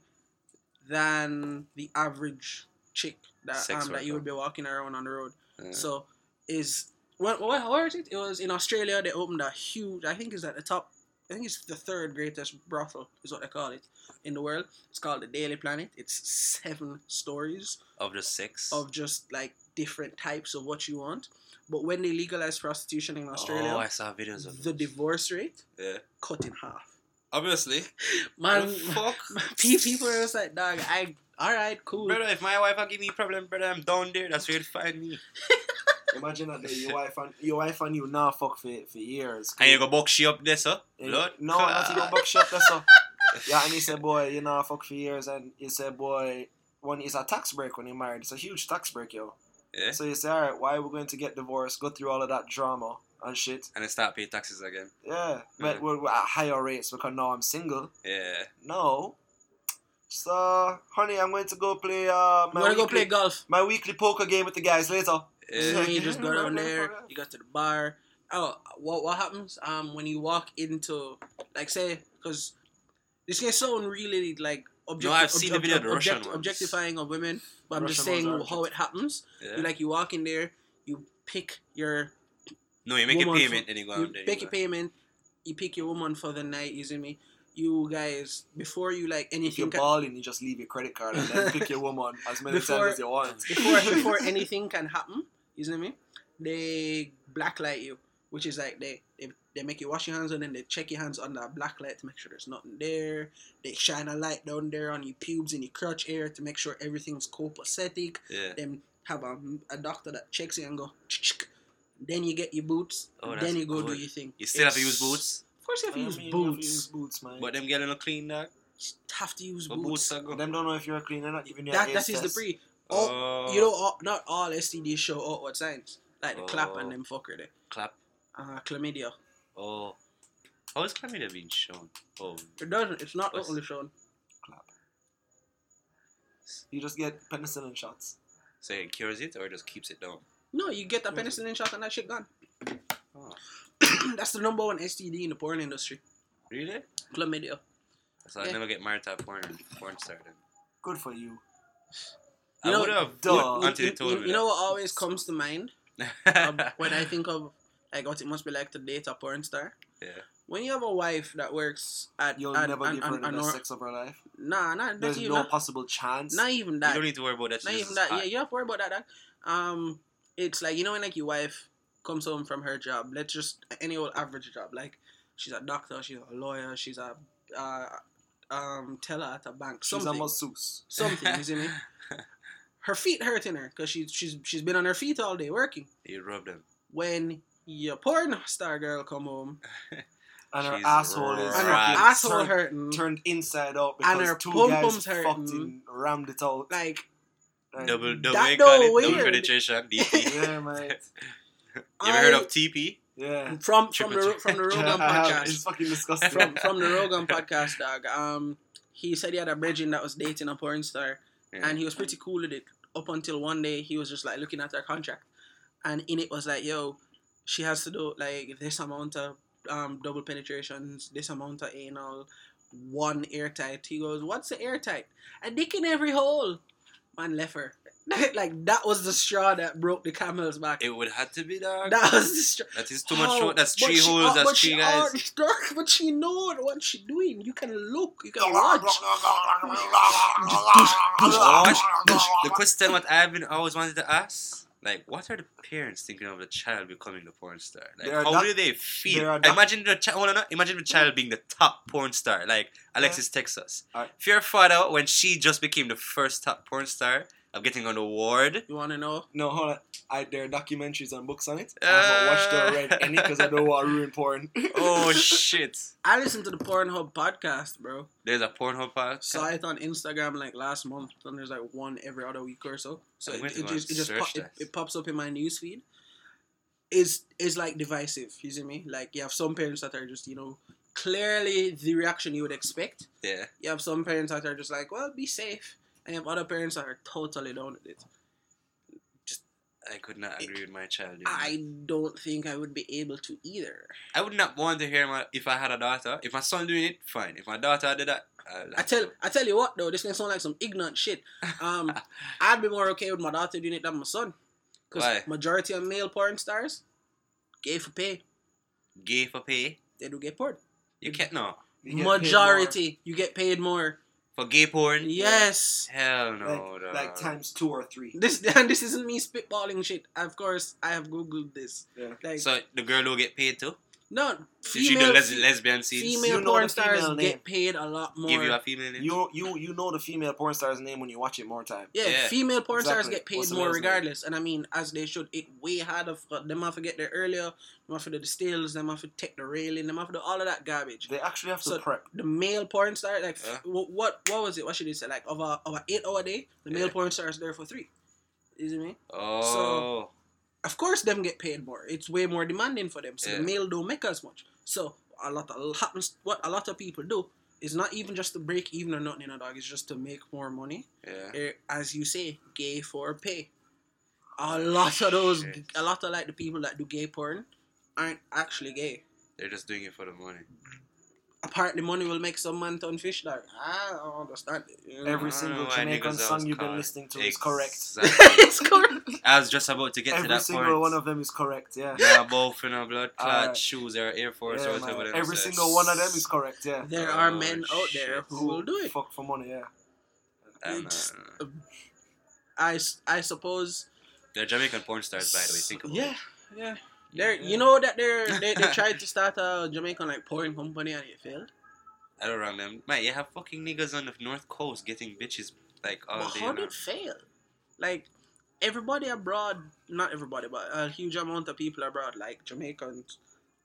S1: than the average chick that um, that you would be walking around on the road.
S2: Yeah.
S1: So is what what where is it? It was in Australia. They opened a huge. I think it's at the top. I think it's the third greatest brothel is what they call it in the world. It's called the Daily Planet. It's seven stories
S2: of the six
S1: of just like different types of what you want. But when they legalized prostitution in Australia,
S2: Oh, I saw videos of
S1: the
S2: those.
S1: divorce rate
S2: Yeah.
S1: cut in half.
S2: Obviously. [LAUGHS]
S1: Man,
S2: fuck? [LAUGHS]
S1: People are just like, dog, I, all right, cool.
S2: Brother, if my wife will give me problem, brother, I'm down there. That's where you'll find me. [LAUGHS]
S3: Imagine that day, your wife and your wife and you now fuck for, for years.
S2: And you go box she up there, sir.
S3: Yeah,
S2: Lord.
S3: No, not to go back shop there, so. Yeah, and he said, boy, you know, fuck for years, and he said, boy, when it's a tax break when you're married, it's a huge tax break, yo.
S2: Yeah.
S3: So you say, alright, why are we going to get divorced, go through all of that drama and shit?
S2: And then start paying taxes again.
S3: Yeah, but
S2: Yeah.
S3: we're, we're at higher rates because now I'm single.
S2: Yeah.
S3: No. So, honey, I'm going to go play. Uh,
S1: I'm
S3: my
S1: gonna go play golf.
S3: my weekly poker game with the guys later.
S1: You, know,
S2: Yeah.
S1: you just go down [LAUGHS] there, you go to the bar. Oh, what what happens um when you walk into like say because this can sound really like objecti-
S2: No, I've seen the video
S1: ob-
S2: of the Russian
S1: object-
S2: ones.
S1: objectifying of women, but I'm just saying how it happens.
S2: Yeah.
S1: You like you walk in there, you pick your
S2: No, you make a payment,
S1: for-
S2: then you go
S1: you
S2: on there.
S1: pick
S2: you
S1: a payment, you pick your woman for the night. You see me? You guys before you like
S3: If you're
S1: anything. Can,
S3: balling, you just leave your credit card and then pick your woman as many
S1: Before-
S3: times as you want. [LAUGHS]
S1: before before [LAUGHS] anything can happen, you see me? They blacklight you, which is like they, they they make you wash your hands and then they check your hands under a black light to make sure there's nothing there. They shine a light down there on your pubes and your crotch area to make sure everything's copacetic.
S2: Yeah.
S1: Then have a, a doctor that checks you and go. "Ch-ch-ch." Then you get your boots.
S2: Oh,
S1: then you go do
S2: good.
S1: your thing.
S2: You still have to use boots,
S1: Of course, you have to use
S3: mean, you have to
S1: boots.
S3: use boots, man.
S2: but them getting no clean dog.
S1: You have to use
S2: But
S1: boots.
S2: boots are
S3: them don't know if you're a cleaner or not, even your
S1: That that is the pre. Oh,
S2: Oh,
S1: you know, all, not all STDs show outward signs like the clap and
S2: Oh.
S1: them fucker there.
S2: clap.
S1: Uh, chlamydia.
S2: Oh, how is chlamydia being shown? Oh,
S1: It doesn't. It's not
S2: What's-
S1: outwardly shown.
S3: You just get penicillin shots.
S2: so it cures it or it just keeps it down?
S1: No, you get a penicillin shot and that shit gone.
S2: Oh, [COUGHS]
S1: That's the number one STD in the porn industry.
S2: really?
S1: Chlamydia.
S2: So I never get married to a porn porn star then.
S3: Good for you.
S2: I
S1: You know-
S2: would have
S3: Duh.
S2: done
S1: You, you-
S2: you
S1: you- you know what always comes to mind [LAUGHS] um, when I think of like what it must be like to date a porn star?
S2: yeah.
S1: When you have a wife that works at
S3: You'll
S1: at,
S3: never
S1: an-
S3: give her
S1: an-
S3: the best
S1: or-
S3: sex of her life.
S1: Nah, nah, not
S3: There's
S1: even
S3: no
S1: that.
S3: possible chance.
S1: Not even that.
S2: You don't need to worry about that.
S1: Not
S2: she's
S1: even that.
S2: hot.
S1: Yeah, you have to worry about that. dog. Um, it's like you know when like your wife comes home from her job. Let's just any old average job. Like she's a doctor, she's a lawyer, she's a uh, um teller at a bank.
S3: She's a
S1: Something,
S3: masseuse.
S1: something. You see me? [LAUGHS] Her feet hurting her because she's she's she's been on her feet all day working.
S2: You rub them.
S1: When your porn star girl come home [LAUGHS]
S3: And her
S2: She's
S3: asshole is
S1: and her asshole
S3: turned,
S1: hurting,
S3: turned inside out because
S1: And her
S3: two
S1: pom-poms
S3: guys
S1: hurting.
S3: fucking rammed it out.
S1: like
S3: Like,
S2: Double, double,
S1: That
S2: you call
S1: though
S2: it double penetration. DP. [LAUGHS]
S3: Yeah, mate. [LAUGHS]
S2: You ever heard of TP?
S3: Yeah.
S1: from from the from the Rogan
S3: I have.
S1: podcast?
S3: It's fucking disgusting.
S1: from from the Rogan podcast, dog. Um, he said he had a brethren that was dating a porn star,
S2: Yeah.
S1: and he was pretty cool with it up until one day he was just like looking at her contract, and in it was like, yo, she has to do like this amount of um double penetrations, this amount of anal, one airtight. He goes, what's the airtight? A dick in every hole. Man left her. like that was the straw that broke the camel's back.
S2: It would have to be dog.
S1: that was the straw.
S2: that is too much. Show. That's three
S1: she-
S2: holes.
S1: uh,
S2: That's
S1: but she
S2: three guys.
S1: dark, but she know what she doing. You can look. You can watch.
S2: The question what I've been always wanted to ask, like, what are the parents thinking of the child becoming the porn star? Like, how
S3: doc-
S2: do they feel? imagine the child. Hold on, imagine the child being the top porn star, like Alexis Texas. Your father, when she just became the first top porn star of getting an award,
S1: You want to know?
S3: No, hold on. I, there are documentaries and books on it. I haven't uh. watched or read any because I don't want to ruin porn. [LAUGHS]
S2: oh shit!
S1: I listened to the Pornhub podcast, bro.
S2: There's a Pornhub podcast.
S1: Saw it on Instagram like last month, and there's like one every other week or so. So it, it just it just
S2: search
S1: pop, it, it pops up in my newsfeed. Is is like divisive. You see me? Like you have some parents that are just you know clearly the reaction you would expect.
S2: Yeah.
S1: You have some parents that are just like, well, be safe, and have other parents that are totally down with it.
S2: I could not agree with my child.
S1: I don't think I would be able to either.
S2: I would not want to hear my if I had a daughter. If my son doing it, fine. If my daughter did that, I'll
S1: I tell I tell you what though, this may sound like some ignorant shit. Um, [LAUGHS] I'd be more okay with my daughter doing it than my son, because majority of male porn stars, gay for pay,
S2: gay for pay.
S1: they do get porn.
S2: You can't know
S3: You get
S1: Majority, you get paid more.
S2: For gay porn.
S1: Yes.
S2: Hell no,
S3: like, like times two or three.
S1: This [LAUGHS] and this isn't me spitballing shit. Of course, I have googled this.
S3: Yeah.
S1: Like
S2: So the girl will get paid too.
S1: No
S2: If she do
S1: female,
S2: les- lesbian scenes,
S1: female
S3: You know
S1: porn
S3: the
S1: stars
S3: female
S1: get paid a lot more.
S2: give you a female name.
S3: You you you know the female porn star's name when you watch it more time.
S1: Yeah,
S2: Yeah.
S1: female porn stars get paid
S3: What's
S1: more
S3: male's name?
S1: regardless, and I mean, as they should. It way harder for them have to get there earlier. Them have to do the stills. Them have to take the railing. Them have to do all of that garbage.
S3: They actually have to
S1: So-
S3: prep.
S1: The male porn star, like
S2: Yeah.
S1: f- what what was it? What should they say? Like of a of a eight hour day, the male
S2: Yeah.
S1: porn star is there for three. You see me?
S2: oh,
S1: Of course, them get paid more. It's way more demanding for them. So
S2: Yeah.
S1: the male don't make as much. So a lot of happens. What a lot of people do is not even just to break even or nothing. You know, dog. It's just to make more money.
S2: yeah.
S1: Eh, as you say, gay for pay. A lot of those,
S2: Shit.
S1: a lot of like the people that do gay porn aren't actually gay.
S2: They're just doing it for the money.
S1: Apparently, money will make some man turn fish dog. I don't understand it. you know?
S3: Every single Jamaican song you've been listening to is correct. [LAUGHS]
S1: It's correct.
S2: I was just about to get to that point.
S3: Every single one of them is correct. Yeah.
S2: yeah, both in a blood [LAUGHS] clot
S3: Alright.
S2: shoes or Air Force
S3: Yeah,
S2: or whatever.
S3: man. Every
S2: say.
S3: single one of them is correct. Yeah.
S1: There
S2: Oh,
S1: are men out there
S2: shit.
S1: who will do it.
S3: Fuck for money. Yeah.
S2: Damn,
S1: It's-
S2: uh,
S1: I, s- I suppose.
S2: They're Jamaican porn stars, by the way. Think about
S1: Yeah,
S2: it.
S1: yeah. They're, you know that they're [LAUGHS] they, they tried to start a Jamaican like porn company and it failed.
S2: I don't wrong them. Man, you have fucking niggas on the north coast getting bitches like all
S1: But
S2: day.
S1: how did it fail? Like everybody abroad, not everybody, but a huge amount of people abroad, like Jamaicans,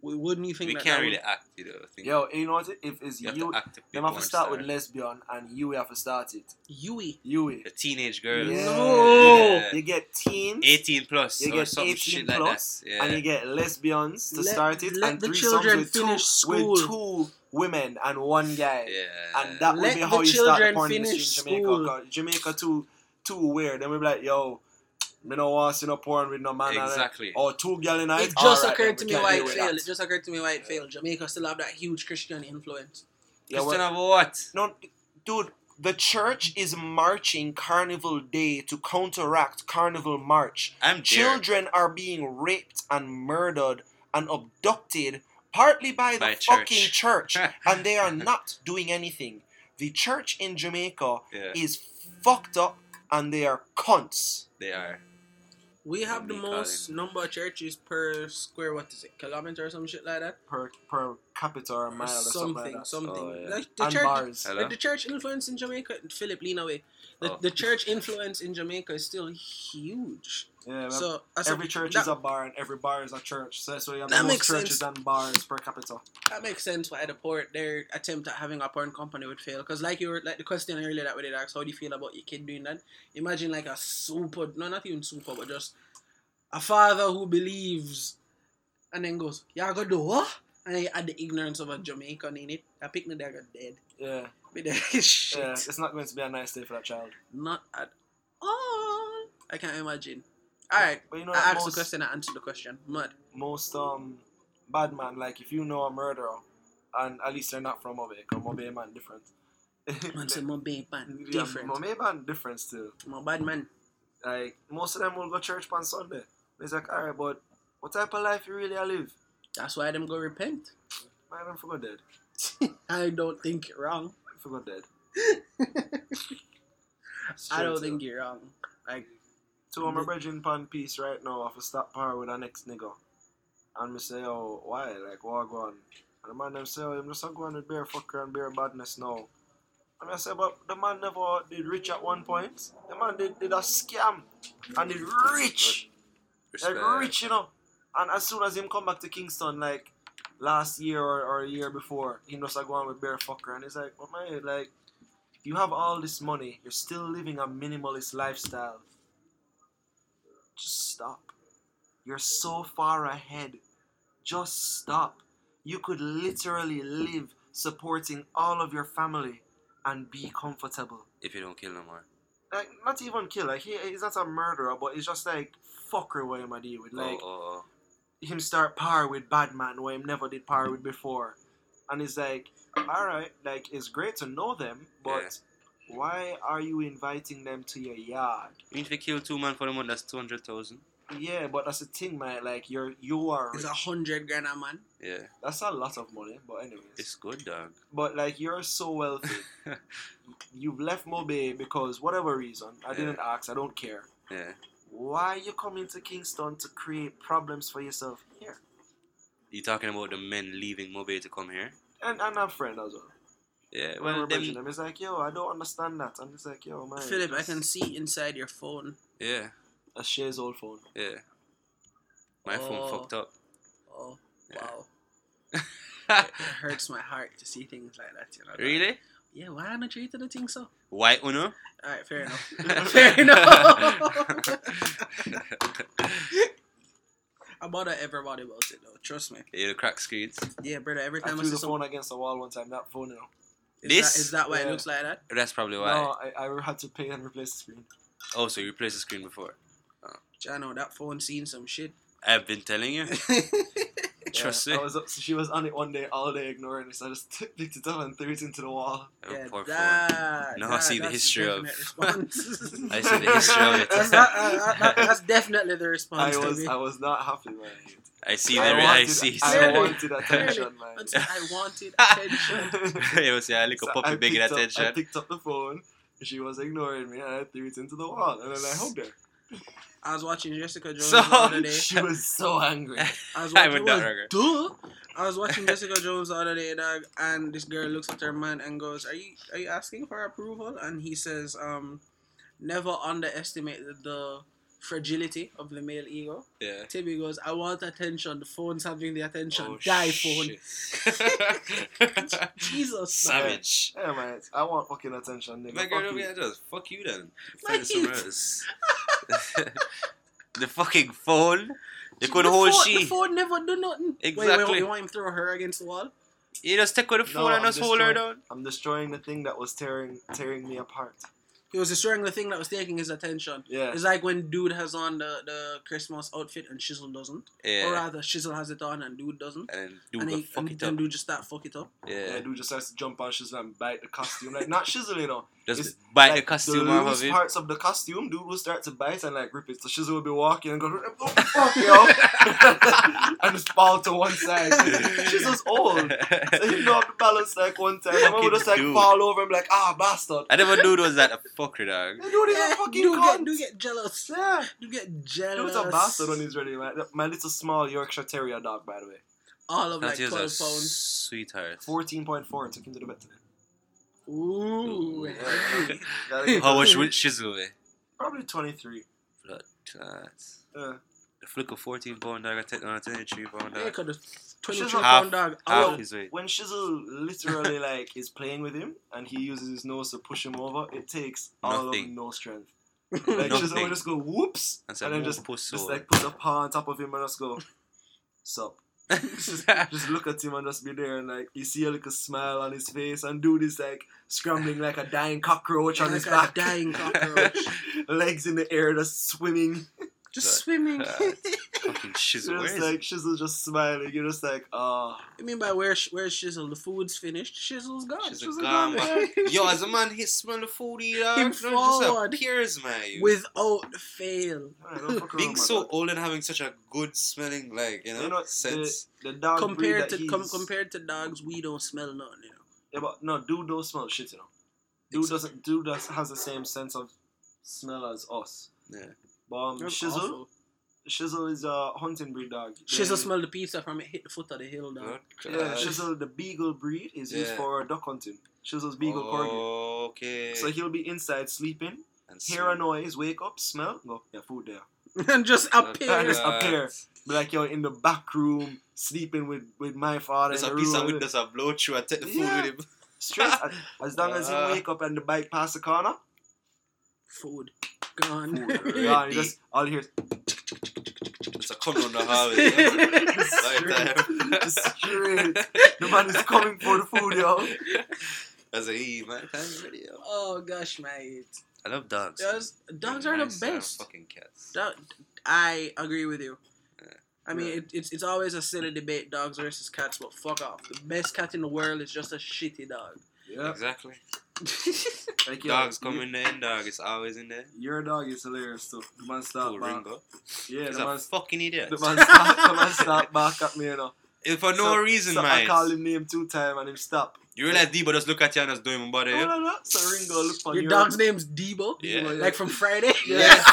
S1: wouldn't you think
S2: We
S1: that
S2: can't
S1: that
S2: really
S1: would-
S2: act, you know. Think
S3: Yo, you know what? If it's
S2: you have
S3: you,
S2: to act to
S3: them have to start
S2: star.
S3: with lesbian, and you have to start it.
S1: Yui.
S3: You.
S2: the teenage girls.
S3: Yeah.
S1: No.
S2: Yeah.
S3: You get teens.
S2: 18 plus
S3: You
S2: or
S3: get
S2: some
S3: 18
S2: shit
S3: plus,
S2: like that. Yeah.
S3: and you get lesbians to
S1: Let-
S3: start it,
S1: let
S3: and
S1: the
S3: three
S1: children
S3: with
S1: finish
S3: two,
S1: school.
S3: with two women and one guy,
S2: yeah.
S3: and that would be how you start the
S1: children
S3: porn industry in Jamaica.
S1: school.
S3: 'cause Jamaica too too weird. Then we be like, yo, me no want to see no porn with no man.
S2: Exactly.
S3: Or two girl in night.
S1: It just
S3: alright,
S1: occurred to me why it failed. It just occurred to me why it failed. Jamaica still have that huge Christian influence.
S3: Yeah,
S2: Christian of what?
S3: no, dude. The church is marching Carnival Day to counteract Carnival March.
S2: I'm there.
S3: Children are being raped and murdered and abducted partly by the
S2: By
S3: fucking
S2: church.
S3: church, [LAUGHS] and they are not doing anything. The church in Jamaica
S2: Yeah,
S3: is fucked up and they are cunts.
S2: they are.
S1: We have the
S2: Me
S1: most number of churches per square, what is it, kilometer or some shit like that?
S3: Per per capita or mile or something, like that.
S1: something.
S2: Oh, yeah.
S1: Like the
S3: and
S1: church,
S3: bars.
S1: Like the church influence in Jamaica, Philip, lean away. The,
S2: Oh.
S1: the church influence in Jamaica is still huge.
S3: Yeah.
S1: So
S3: every church
S1: that,
S3: is a bar and every bar is a church. So that's why you have
S1: That
S3: most churches
S1: sense.
S3: and bars per capita.
S1: that makes sense why the port their attempt at having a porn company would fail. Because like you were like the question earlier that we did ask, how do you feel about your kid doing that? Imagine like a super, no, not even super, but just a father who believes and then goes, "Yeah, I go do what?" And you add the ignorance of a Jamaican in it. I pick the dagger dead.
S3: Yeah,
S1: shit.
S3: yeah. It's not going to be a nice day for that child.
S1: Not at all. I can't imagine. Alright.
S3: But you know,
S1: I asked
S3: most,
S1: the question, I answered the question. Mud.
S3: most um bad man, like if you know a murderer, and at least they're not from MoBay, because MoBay man different. [LAUGHS]
S1: Man say my babe man.
S3: Yeah,
S1: Different.
S3: MoBay man different still.
S1: My bad man.
S3: Like most of them will go church on Sunday. It's like, alright, but what type of life you really live?
S1: That's why them go repent.
S3: Man, I'm forgot dead. [LAUGHS]
S1: I don't think you're wrong.
S3: I forgot dead. [LAUGHS]
S1: I don't think you're wrong. Like,
S3: Two of my brethren pan piece right now off a stop power with our next nigga. And me say, oh, why? Like, what go on? And the man them say, oh, him just a go on with bare fucker and bare badness now. And I say, but the man never did rich at one point. The man did, did a scam and did rich.
S2: Respect.
S3: Like rich, you know. And as soon as him come back to Kingston, like last year or, or a year before, he just like go on with bare fucker, and he's like, "What man? Like, you have all this money, you're still living a minimalist lifestyle. Just stop. You're so far ahead. Just stop. You could literally live supporting all of your family and be comfortable."
S2: If you don't kill no more.
S3: Like, not even kill. Like, he, he's not a murderer, but he's just like fucker what him I deal with. Like,
S2: oh, oh, oh,
S3: him start par with Batman where him never did par with before. And it's like, alright, like it's great to know them, but why are you inviting them to your yard?
S2: oh. You need to kill two man for the month, that's 200,000.
S3: Yeah, but that's the thing, man. Like you're you are
S1: it's
S3: rich.
S1: a hundred grand a man.
S2: Yeah.
S3: That's a lot of money, but anyways.
S2: It's good, dog.
S3: but like you're so wealthy. [LAUGHS] You've left MoBay because whatever reason. I
S2: Yeah.
S3: didn't ask, I don't care.
S2: yeah.
S3: Why you coming to Kingston to create problems for yourself here?
S2: You talking about the men leaving MoBay to come here?
S3: And and a friend as well.
S2: Yeah.
S3: When
S2: Well,
S3: we're bridging
S2: them,
S3: them, it's like, yo, I don't understand that. I'm just like, yo, man.
S1: Philip, I can see inside your phone.
S2: yeah.
S3: That's Shay's old phone.
S2: Yeah. My phone
S1: Oh.
S2: fucked up.
S1: Oh,
S2: Yeah.
S1: wow. [LAUGHS] It hurts my heart to see things like that. You know.
S2: really?
S1: Yeah, why am I treated the thing so?
S2: Why Uno?
S1: Alright, fair enough. [LAUGHS] [LAUGHS] fair enough. I'm about to everybody about it though. Trust me.
S2: yeah, the crack screens.
S1: Yeah, brother. Every
S3: I
S1: time I,
S3: threw
S1: see
S3: the
S1: some,
S3: phone against the wall one time. That phone, you know.
S1: Is
S2: This?
S1: that, is that why it looks like that?
S2: That's probably why.
S3: No, I, I had to pay and replace the screen.
S2: Oh, so you replaced the screen before.
S1: Jano, that phone seen some shit.
S2: I've been telling you. [LAUGHS] [LAUGHS] Trust
S3: yeah,
S2: me.
S3: I was up, so she was on it one day, all day ignoring it. So I just [LAUGHS] picked it up and threw it into the wall.
S2: Oh,
S1: yeah,
S2: poor phone.
S1: that,
S2: Now I see the history of-
S1: definite.
S2: I see the history of it.
S1: that's, that, uh, that- that's definitely the response.
S3: I was. I was not happy, man.
S2: I see
S3: I
S2: the I,
S3: wanted,
S2: see.
S3: I wanted [LAUGHS] attention, man.
S1: I wanted [LAUGHS] attention.
S2: it was yeah, like a
S3: So
S2: puppy
S3: I
S2: begging
S3: attention. up- I picked up the phone. She was ignoring me, and I threw it into the wall, and then I hugged her.
S1: I was watching Jessica Jones
S2: So-
S1: the other day. [LAUGHS]
S3: She was so angry.
S1: I was
S2: I
S1: watching,
S2: would
S1: well,
S2: not regret.
S1: duh. I was watching Jessica Jones the other day, dog, and this girl looks at her man and goes, "Are you are you asking for approval?" And he says, "Um, never underestimate the, the fragility of the male ego."
S2: Yeah.
S1: Timmy goes, "I want attention. The phone's having the attention.
S2: Oh,
S1: Die phone."
S2: shit. [LAUGHS] [LAUGHS]
S1: Jesus,
S2: Savage.
S3: Yeah, man. I want fucking attention, nigga.
S2: My
S3: Fuck
S2: girl
S3: you.
S2: over here just fuck you then.
S1: My
S2: Find somewhere else. the fucking phone. You
S1: She-
S2: could
S1: the
S2: hold
S1: phone,
S2: she.
S1: The phone never do nothing. Wait, wait,
S2: Exactly.
S1: wait, you want him to throw her against the wall?
S2: You just take with the phone
S3: No,
S2: and
S3: I'm
S2: just hold her down.
S3: I'm destroying the thing that was tearing tearing me apart.
S1: He was destroying the thing that was taking his attention.
S3: Yeah.
S1: It's like when dude has on the, the Christmas outfit and Shizzle doesn't. Or rather, Shizzle has it on and dude doesn't.
S2: And then do
S1: and he,
S2: fuck
S1: and
S2: it
S1: then
S2: up.
S1: dude just start fuck it up.
S3: Yeah,
S2: Yeah.
S3: dude just has to jump on Shizzle and bite the costume. Like, not Shizzle, you know.
S2: Just
S3: It's
S2: bite the costume
S3: the
S2: off of it.
S3: parts of the costume, dude will start to bite and like rip it. So Shizzle will be walking and go, what the fuck, yo? [LAUGHS] and just fall to one side. [LAUGHS] Shizzle's old. So he know how to balance like one time. I
S2: Fucking
S3: would just like
S2: dude.
S3: fall over and be like, ah, bastard.
S2: I never knew it was that a fucker, dog.
S3: That dude is a fucking
S1: dude,
S3: cunt.
S1: get, dude get jealous.
S3: yeah.
S1: Dude get jealous.
S3: Dude's a bastard when he's ready, man. My little small Yorkshire Terrier dog, by the way.
S1: All of
S2: That
S1: like
S2: is
S1: 12 pounds.
S2: sweetheart.
S3: 14.4 took him to the vet today.
S1: Ooh.
S3: Yeah. [LAUGHS]
S2: How
S3: him-
S2: much would Shizzle weigh?
S3: Probably 23.
S2: Blood clots.
S3: Uh, yeah.
S2: The flick of 14 pound dog, I take on a 23 pound
S1: Yeah,
S2: dog.
S1: cause the 23
S3: Shizzle-
S1: pound dog.
S2: half
S1: Oh,
S2: his weight.
S3: When Shizzle literally like is playing with him and he uses his nose to push him over, it takes all
S2: Nothing.
S3: of no strength. [LAUGHS] Like Shizzle will just go whoops
S2: That's
S3: and then just
S2: pussy.
S3: just like put a paw on top of him and just go sup. Just, [LAUGHS] just look at him and just be there and like you see a little smile on his face and dude is like scrambling like a dying cockroach on
S1: like
S3: his
S1: a
S3: back.
S1: dying cockroach. [LAUGHS]
S3: Legs in the air just swimming. [LAUGHS]
S1: Just
S2: God.
S1: swimming.
S2: Uh, [LAUGHS] Fucking shizzle.
S3: You're just
S2: is
S3: like Shizzle just smiling. You're just like, ah.
S1: I mean by where where's Shizzle? The food's finished. Shizzle's gone.
S2: Shizzle
S1: Shizzle
S2: gone,
S1: gone. [LAUGHS]
S2: Yo, as a man, he smell the food he dog.
S1: Him
S2: It just appears, man. you.
S1: Without fail.
S3: Alright,
S2: being so
S3: man.
S2: old and having such a good smelling, like you know,
S3: You know,
S2: sense.
S3: the, the dog
S1: compared to com- compared to dogs, we don't smell nothing. You know.
S3: Yeah, but no, dude don't smell shit, you know. Dude doesn't. Dude does, has the same sense of smell as us.
S2: Yeah.
S3: But um, Shizzle,
S1: awful.
S3: Shizzle is a hunting breed dog.
S1: Shizzle
S3: They-
S1: smell the pizza from it hit the foot of the hill, dog.
S3: Yeah, Shizzle, the beagle breed is used for duck hunting. Shizzle's beagle corgi.
S2: Okay.
S3: So he'll be inside sleeping,
S2: And
S3: hear a noise, wake up, smell, go, yeah, food there. [LAUGHS]
S1: and just appear.
S3: And just
S2: God.
S3: appear. Be like, yo, in the back room, sleeping with, with my father.
S2: There's a
S3: the
S2: piece
S3: room,
S2: of wood that's a blow through and take the food
S3: Yeah.
S2: with him.
S3: Straight, as, as long as
S2: Uh.
S3: he wake up and the bike pass the corner,
S1: Food gone.
S3: food. yeah, you just, all you hear is
S2: It's a come on the hallway. [LAUGHS]
S3: Straight. [LAUGHS] The man is coming for the food, yo.
S2: That's a E, man. Kind of video.
S1: oh gosh, mate.
S2: I love dogs.
S1: Dogs, dogs
S2: They're
S1: are the
S2: nice,
S1: best.
S2: Fucking cats.
S1: Dog- I agree with you.
S2: Yeah.
S1: I mean,
S3: Yeah.
S1: it, it's it's always a silly debate, dogs versus cats, but fuck off. The best cat in the world is just a shitty dog.
S3: Yeah.
S2: Exactly.
S3: Like, yo,
S2: Dogs come
S3: you-
S2: in there, and dog is always in there.
S3: Your dog is hilarious too. The man start
S2: Cool
S3: back.
S2: Ringo.
S3: Yeah,
S2: He's
S3: the
S2: a
S3: man,
S2: fucking idiot.
S3: the man start, the man start back at me, you know.
S2: If for no
S3: So-
S2: reason,
S3: so
S2: man.
S3: I call him name two time and him stop.
S2: You realize Debo just look at you and just doing body.
S3: No,
S2: Yeah.
S3: no, no. So Ringo look for
S1: Your dog's name's Debo,
S2: Yeah.
S3: Debo,
S1: like from Friday. [LAUGHS]
S3: Yes.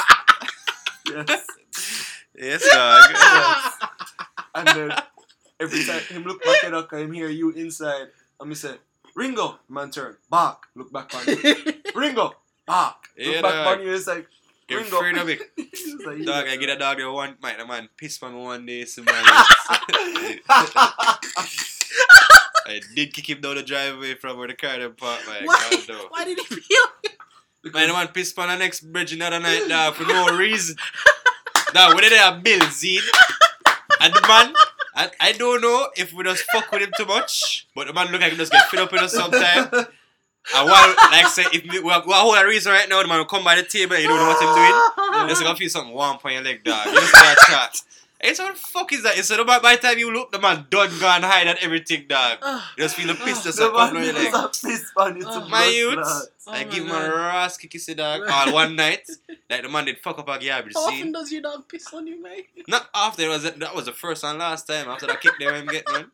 S3: Yes.
S2: Yes, dog.
S3: And then every time him look back at us, him hear you inside. And me say, Ringo, man turn, back, look back on you. [LAUGHS] Ringo, back, look
S2: Yeah,
S3: back
S2: dog.
S3: on you. It's like,
S2: Get
S3: Ringo.
S2: afraid of it. [LAUGHS]
S3: It's like,
S2: Dog, I get a dog there one, mate, the man pissed on me one day, so man. [LAUGHS] I did kick him down the driveway from where the car them parked, man.
S1: Why?
S2: God, no.
S1: Why did he peel?
S2: Man, the man pissed on the next bridge the other night, dog, for no reason. Dog, we did a bill, see? And the man, I, I don't know if we just fuck with him too much, but the man look like he just get fed up with us sometime. And while, like say, if we, we hold a reason right now, the man will come by the table and you don't know what him doing. [LAUGHS] Just gonna feel something warm on your leg, dog. You just start chat. Hey, so what the fuck is that? Instead of by, by the time you look, the man done gone hide and everything, dog.
S1: Ah,
S2: You just feel the piss just
S3: The
S2: a on your leg.
S3: is a piss you to
S1: Oh.
S2: My youth.
S1: Oh
S2: I
S1: my
S2: give him
S1: God.
S2: a ras kick, see, dog. All one night, like the man did fuck up a garbage
S1: How often does your dog piss on you, mate?
S2: Not after it was that was the first and last time. After that kick, there him get [LAUGHS] man.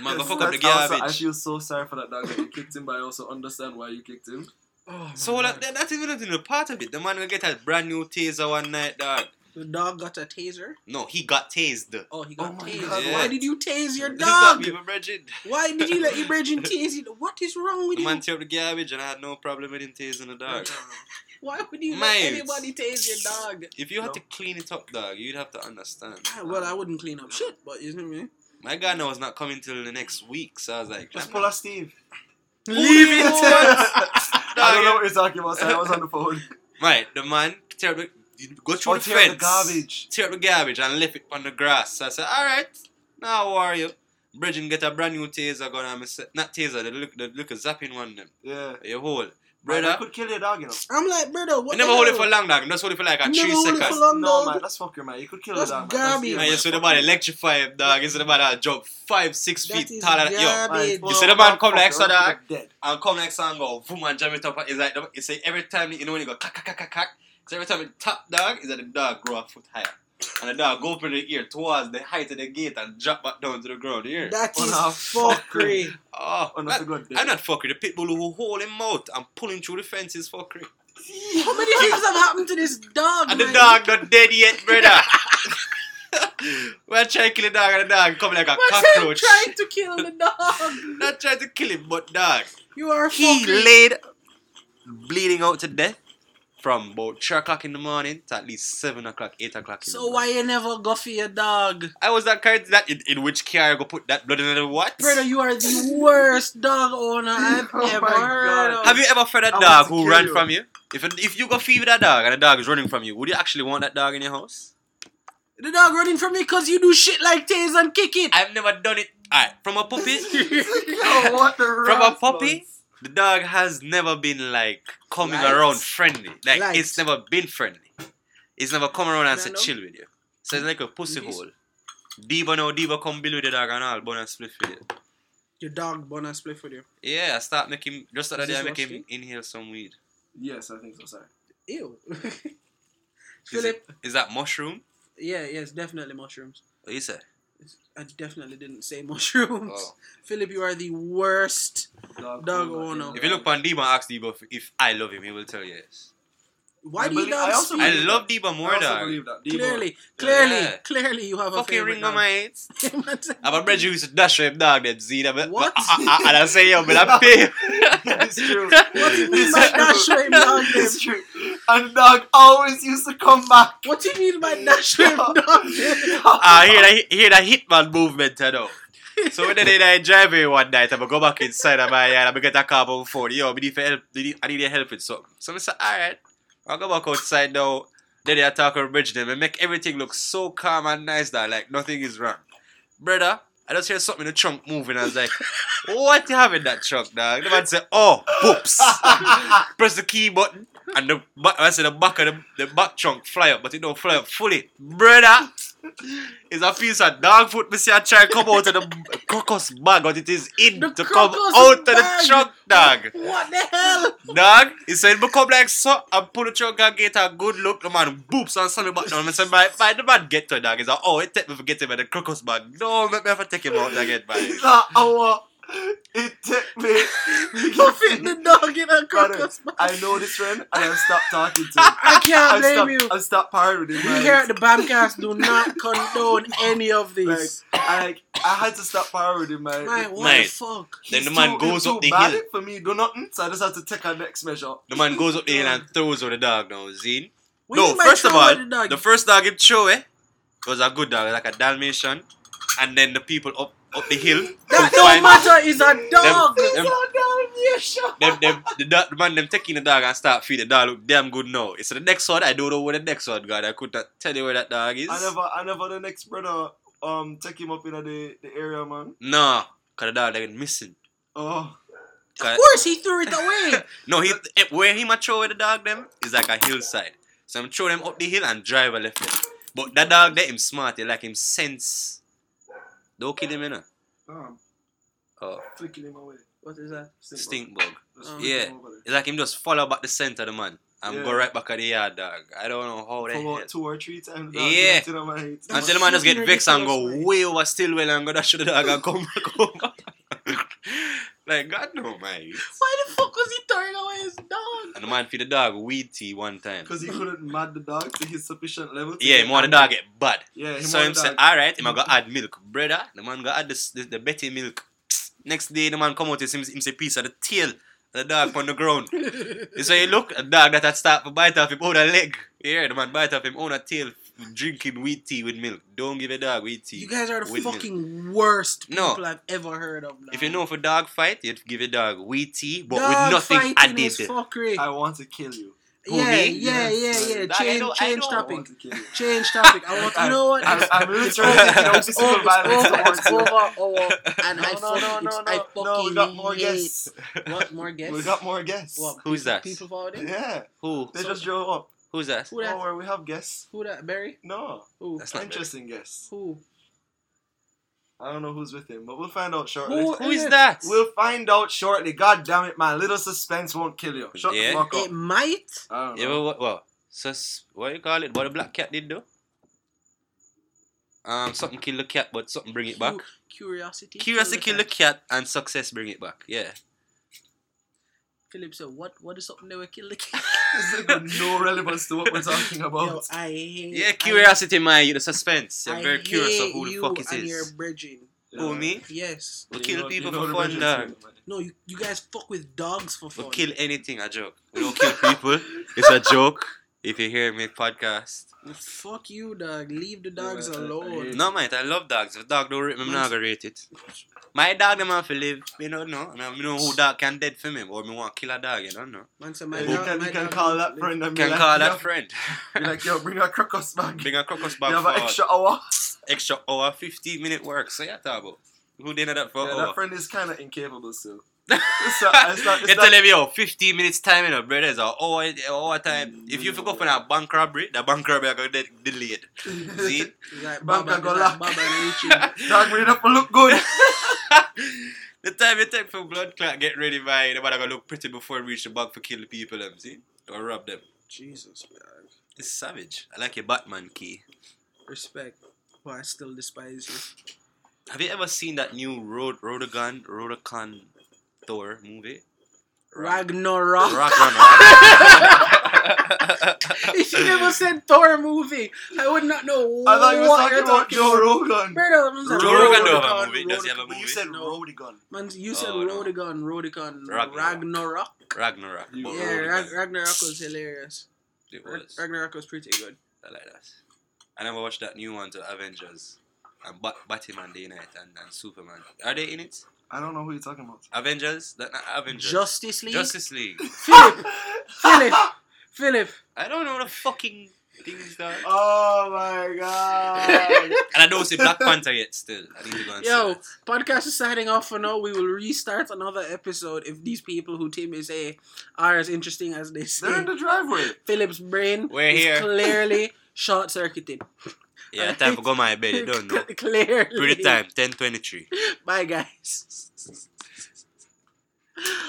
S2: Man
S3: Yes,
S2: fuck up the
S3: that's also- I feel so sorry for that dog that you kicked him, but I also understand why you kicked him.
S1: Oh,
S2: So that, that, that's even a part of it. The man will get a brand new taser one night, dog.
S1: The dog got a taser.
S2: No, he got tased.
S1: Oh, he
S3: Oh
S1: got
S3: my
S1: tased.
S3: God,
S2: Yeah.
S1: Why did you tase your
S2: This is not
S1: dog?
S2: people, Bridget.
S1: Why did you let your brethren tase you? What is wrong with
S2: The
S1: you?
S2: man tear up the garbage and I had no problem with him tasing the dog. [LAUGHS]
S1: Why would you
S2: Mate.
S1: let anybody tase your dog?
S2: If you had
S3: No.
S2: to clean it up, dog, you'd have to understand.
S1: Ah, Well, I wouldn't clean up shit, but you know what I mean?
S2: My guy now was not coming till the next week, so I was like,
S3: Just
S2: I'm
S3: pull
S2: not-
S3: a Steve.
S2: Leave it. [LAUGHS]
S3: I don't know what you're talking about, so I was on the phone.
S2: Right, the man tear up the, you go through the
S3: tear up
S2: fence,
S3: the garbage.
S2: tear up the garbage, and left it on the grass. So I said, all right, now how are you? Bridget get a brand new taser gun, and I said, not taser, the look, the look of zapping one them.
S3: Yeah.
S2: You hold,
S3: Brother. I could kill your dog, you know.
S1: I'm like, brother, what
S2: You never hold it for long, dog. Just hold it for like a
S1: You
S2: three
S1: never hold it
S2: seconds.
S1: long,
S3: No,
S1: dog.
S3: man, that's fucker, man. You could kill
S1: That's
S3: the dog, man.
S1: garbage.
S3: yeah,
S2: Man, you see the man electrify him, dog. You see the man that jump five, six
S1: That
S2: feet taller than yo.
S3: Man,
S2: You see the man come like so, dog?
S3: Dead.
S2: and come next song go boom and jam it up. It's like you say every time you know when you go cack cack cack cack cack. So every time it tap dog is that the dog grow a foot higher. And the dog go open the ear towards the height of the gate and drop back down to the ground here.
S1: That
S3: is
S1: is
S3: no,
S1: fuckery.
S2: Oh,
S3: Oh,
S2: that-
S3: good
S2: I'm not fucking the pit bull who hold him out and pull him through the fence is fuckery.
S1: How many things have happened to this dog?
S2: And the dog not dead yet, brother. [LAUGHS] We're trying to kill the dog and the dog coming like a
S1: What's him
S2: cockroach.
S1: trying to kill the dog? [LAUGHS]
S2: Not trying to kill him, but dog.
S1: You are
S2: He
S1: fuckery.
S2: laid bleeding out to death from about 3 o'clock in the morning to at least 7 o'clock, 8 o'clock in
S1: So
S2: morning.
S1: why you never go for your dog?
S2: I was that kind that in, in which car I go put that blood in the what?
S1: Brother, you are the worst dog owner [LAUGHS] I've
S3: Oh
S1: ever heard of.
S2: Have you ever fed a
S3: I
S2: dog who
S3: kill
S2: ran
S3: you.
S2: from you? If if you go feed that dog and the dog is running from you, would you actually want that dog in your house?
S1: The dog running from me because you do shit like tase and kick it.
S2: I've never done it. Alright, from a puppy, [LAUGHS]
S3: Yo, what the
S2: from a puppy,
S3: man.
S2: The dog has never been like coming
S1: Right.
S2: around friendly. Like
S1: Right.
S2: it's never been friendly. It's never come around and
S1: Yeah,
S2: said chill with you. So it's like a pussy
S1: Yes.
S2: hole. Debo now, Debo come build with the dog and all, bun and split with you.
S1: Your dog bun and split for you.
S2: Yeah, I start making just the other day I make him inhale some weed.
S3: Yes, I think so. Sorry.
S1: Ew.
S2: Is,
S1: Philip.
S2: it, is that mushroom?
S1: Yeah, yes, definitely mushrooms.
S2: What you say?
S1: I definitely didn't say [LAUGHS] mushrooms.
S2: Oh.
S1: Philip, you are the worst. Dog owner.
S2: If you look on Debo and ask Debo if, if I love him, he will tell you yes.
S1: Why
S3: I
S1: do you
S3: believe-
S1: not
S3: I also
S1: speak?
S2: I love
S3: that.
S2: Debo more,
S3: I also
S2: dog.
S3: believe that. Debo-
S1: Clearly, clearly,
S2: Yeah.
S1: clearly, you have a
S2: Fucking
S1: favorite
S2: ring on my mates.
S1: Man said-
S2: I'm a brother who used to dash him dog that see that but,
S1: What?
S2: but- uh, uh, and I say yo, but I pay. [LAUGHS]
S3: it's true.
S1: What do you mean by dash rim dog?
S3: It's true. And dog always used to come back.
S1: What do you mean by dash rim [LAUGHS] dog?
S2: I hear that hear that hitman movement, you know. So when they I drive here one night, I'm gonna go back inside of my yard, I'm gonna get a carbon phone. Yo, I need for help. I need- I need your help with something. So I say, alright, I'll go back outside now. Then they attack on bridge them and make everything look so calm and nice that like nothing is wrong. Brother, I just hear something in the trunk moving. I was like, [LAUGHS] what you have in that trunk, dog? The man said, oh, whoops. [LAUGHS] Press the key button and the I said the back of the, the back trunk fly up, but it don't fly up fully. Brother, it's a piece of dog foot. Me see a try come out of the crocus bag, but it is in
S1: The
S2: to come
S1: crocus
S2: out of the
S1: bag.
S2: trunk, dog.
S1: What the hell?
S2: Dog, he said, me come like so and pull the trunk and get a good look. The man boops and slam me back down. I said, by, by the man get to it, dog. He's like, oh, it take me for get him in the crocus bag. No, make me have to take him out again, man.
S3: It's not our. It took me. [LAUGHS]
S1: You fit the dog in a crocus.
S3: I know this friend, and I stopped talking to [LAUGHS] him.
S1: I can't
S3: I
S1: blame
S3: stopped,
S1: you.
S3: I stopped partying with him.
S1: We here at the Bamcast do not [LAUGHS] condone any of this.
S3: I like, I had to stop partying with him.
S1: Man, what
S2: Mate.
S1: the fuck?
S2: Then the man
S3: too-
S2: goes up
S3: too
S2: the
S3: bad
S2: hill.
S3: for me, do nothing. So I just had to take a next measure.
S2: The man goes up the hill and throws on the dog now, Zine.
S1: What
S2: no, first of all,
S1: the
S2: the first dog him throw eh, was a good dog, like a Dalmatian. And then the people up up the hill.
S1: that don't matter. Is a dog.
S2: Them- them, them, the, dog, the man them taking the dog and start feed the dog look damn good now. It's the next one. I don't know where the next one got. I could not tell you where that dog is.
S3: I never, I never the next brother um take him up in the the area, man.
S2: No, cause the dog they missing.
S3: Oh,
S1: Of course, he threw it away. [LAUGHS]
S2: no, he eh, where he might throw with the dog them is like a hillside. So I'm throw them up the hill and drive a left them. But that dog there him smart. He like him sense. Don't kill him, you know.
S3: damn,
S2: Oh,
S3: flicking him away.
S1: What is that?
S2: stink bug.
S3: Just
S1: Oh.
S2: Yeah.
S3: him over there.
S2: It's like him just follow back the center of the man and
S3: Yeah.
S2: go right back at the yard, dog. I don't know how
S3: For
S2: the
S3: about two or three times.
S2: Yeah.
S3: To my head.
S2: Until the man just get
S1: Fucking [LAUGHS]
S2: vexed and go
S1: ridiculous,
S2: way over Stillwell and go dash to the dog and come back home. [LAUGHS] like, God no, man.
S1: Why the fuck was he throwing away his dog?
S2: And the man feed the dog weed tea one time.
S3: Because he couldn't mad the dog to his sufficient level. to
S2: Yeah, him want the dog get bad.
S3: Yeah, him
S2: so
S3: want
S2: him
S3: the
S2: say,
S3: dog.
S2: alright, him a go add milk. Brother, the man go add this, the, the Betty milk. [TSK] Next day, the man come out, him, him say piece of the tail. of The dog on the ground. [LAUGHS] You say, look, a dog that had start to bite off him own a leg. Yeah, the man bite off him own a tail, drinking weed tea with milk. Don't give a dog weed tea.
S1: You guys are the
S2: with milk.
S1: fucking worst
S2: No.
S1: people I've ever heard of. Now.
S2: If you know for dog fight, you'd give a dog weed tea, but
S1: dog
S2: with nothing added.
S1: is fuckery.
S3: I want to kill you.
S2: Who,
S1: yeah,
S2: me?
S1: yeah, yeah, yeah. Change,
S2: know-
S1: change topic.
S3: to.
S1: Change topic. I want. You know what?
S3: I'm, I'm literally
S1: over,
S3: taking
S1: it's over, it's over, it's over, over, and I
S3: No, no,
S1: fucking,
S3: no, no, no,
S1: I
S3: no. We got more
S1: hate-
S3: guests.
S1: What more [LAUGHS] guests?
S3: We got more guests.
S1: What,
S2: Who's
S1: people-
S2: that?
S1: People forward in?
S3: Yeah,
S2: Who?
S3: they
S1: So-
S3: just drove up.
S2: Who's that?
S1: Who that?
S3: Oh, where we have guests.
S1: Who that? Barry?
S3: No,
S1: Who?
S2: That's not
S3: interesting guests.
S1: Who?
S3: I don't know who's with him, but we'll find out shortly.
S1: Who-
S2: Who is that?
S3: We'll find out shortly. God damn it, man! Little suspense won't kill you. Shut
S2: Yeah.
S3: the fuck up.
S1: It might.
S3: I don't
S2: Yeah, well, what, what? Sus, what you call it? What the black cat did though? Um, something kill the cat, but something bring it back.
S1: Curiosity.
S2: Curiosity kill the
S1: cat.
S2: cat, and success bring it back. Yeah.
S1: Philip said, "What? What is something they will kill the cat?"
S3: This got no relevance to what we're talking about.
S1: Yo, I hate.
S2: Yeah,
S1: I-
S2: curiosity, man. You the suspense. You're
S1: I
S2: very curious of
S1: hate
S2: who the
S1: you
S2: fuck it
S1: and your
S2: is.
S1: bridging.
S2: Who me?
S1: Yes.
S2: We
S3: You
S2: kill
S3: know-
S2: people
S3: you know
S2: for
S3: the
S2: fun, dog.
S1: No, you, you guys fuck with dogs for fun.
S2: We
S1: fun.
S2: kill anything. A joke. We don't kill people. It's a joke. If you hear me podcast.
S1: Fuck you, dog. Leave the dogs
S3: Yeah, I- I
S1: alone.
S2: No, mate. I love dogs. If dog don't rate me, I'm not gonna rate it. My dog, them have to live. You don't know. I mean, know who dog can dead for me, or me want to kill a dog. You don't know.
S1: Man said, my
S3: You
S1: dog-
S3: can,
S1: my
S3: you can
S1: dog
S3: call that
S1: live.
S3: friend and
S2: Can
S3: like,
S2: call
S3: yo,
S2: that friend.
S3: be like, yo, bring a crocus back.
S2: Bring a crocus
S3: you have an extra hour.
S2: extra hour, 15 minute work. So yeah, talk about. Who did that for
S3: Yeah, that friend is kind of incapable still. It's not, it's not,
S2: You
S3: it's
S2: tell
S3: not,
S2: him, yo, 15 minutes time, you know, brothers, or hour, hour time. If you go for that bank robbery, the bank robbery are going to get delayed. [LAUGHS] See?
S1: It's like
S3: Baba
S1: Baba,
S3: go
S1: it's
S3: lock.
S1: like Baba and Richie.
S3: dog made up to look good. [LAUGHS]
S2: the time you take for blood clot, get ready by the man gonna look pretty before we reach the bank for kill the people, them, see? Or rob them.
S1: Jesus, man.
S2: It's savage. I like your Batman key.
S1: Respect. But I still despise you.
S2: Have you ever seen that new Road Rodagon Rodacon Thor movie?
S1: Ragnarok. [LAUGHS]
S2: Ragnarok.
S1: if you never said Thor movie, I would not know
S3: I thought you was
S1: what
S3: talking about Joe. Rogan.
S1: Brother, said
S2: Joe Rogan do have a movie. Does he have a
S1: Rodicon.
S3: But you said
S1: No.
S3: Rodigon.
S1: Man, you oh, said
S2: Oh, no.
S1: Rodigon, Rodicon,
S2: Ragnarok.
S1: Ragnarok.
S2: Ragnarok.
S1: Yeah,
S2: Rodagon.
S1: Rag- Ragnarok was hilarious.
S2: It was.
S1: Ragnarok was pretty good.
S2: I like that. I never watched that new one to Avengers. And Bat- Batman Day Night and, and Superman. Are they in it?
S3: I don't know who you're talking about.
S2: Avengers? That not uh, Avengers.
S1: Justice League.
S2: Justice League. [LAUGHS]
S1: Philip, Philip, Philip.
S2: I don't know what the fucking things that.
S3: Oh my god. [LAUGHS]
S2: And I don't see Black Panther yet. Still, I need to go and
S1: Yo,
S2: see
S1: podcast is signing off for now. We will restart another episode if these people who Tim is say are as interesting as they
S3: They're
S1: say.
S3: in the driveway.
S1: Philip's brain
S2: We're
S1: is
S2: here.
S1: clearly short circuited.
S2: Yeah, time to go my bed. You don't [LAUGHS] know.
S1: clearly.
S2: Pretty time, ten twenty three.
S1: Bye, guys. [LAUGHS]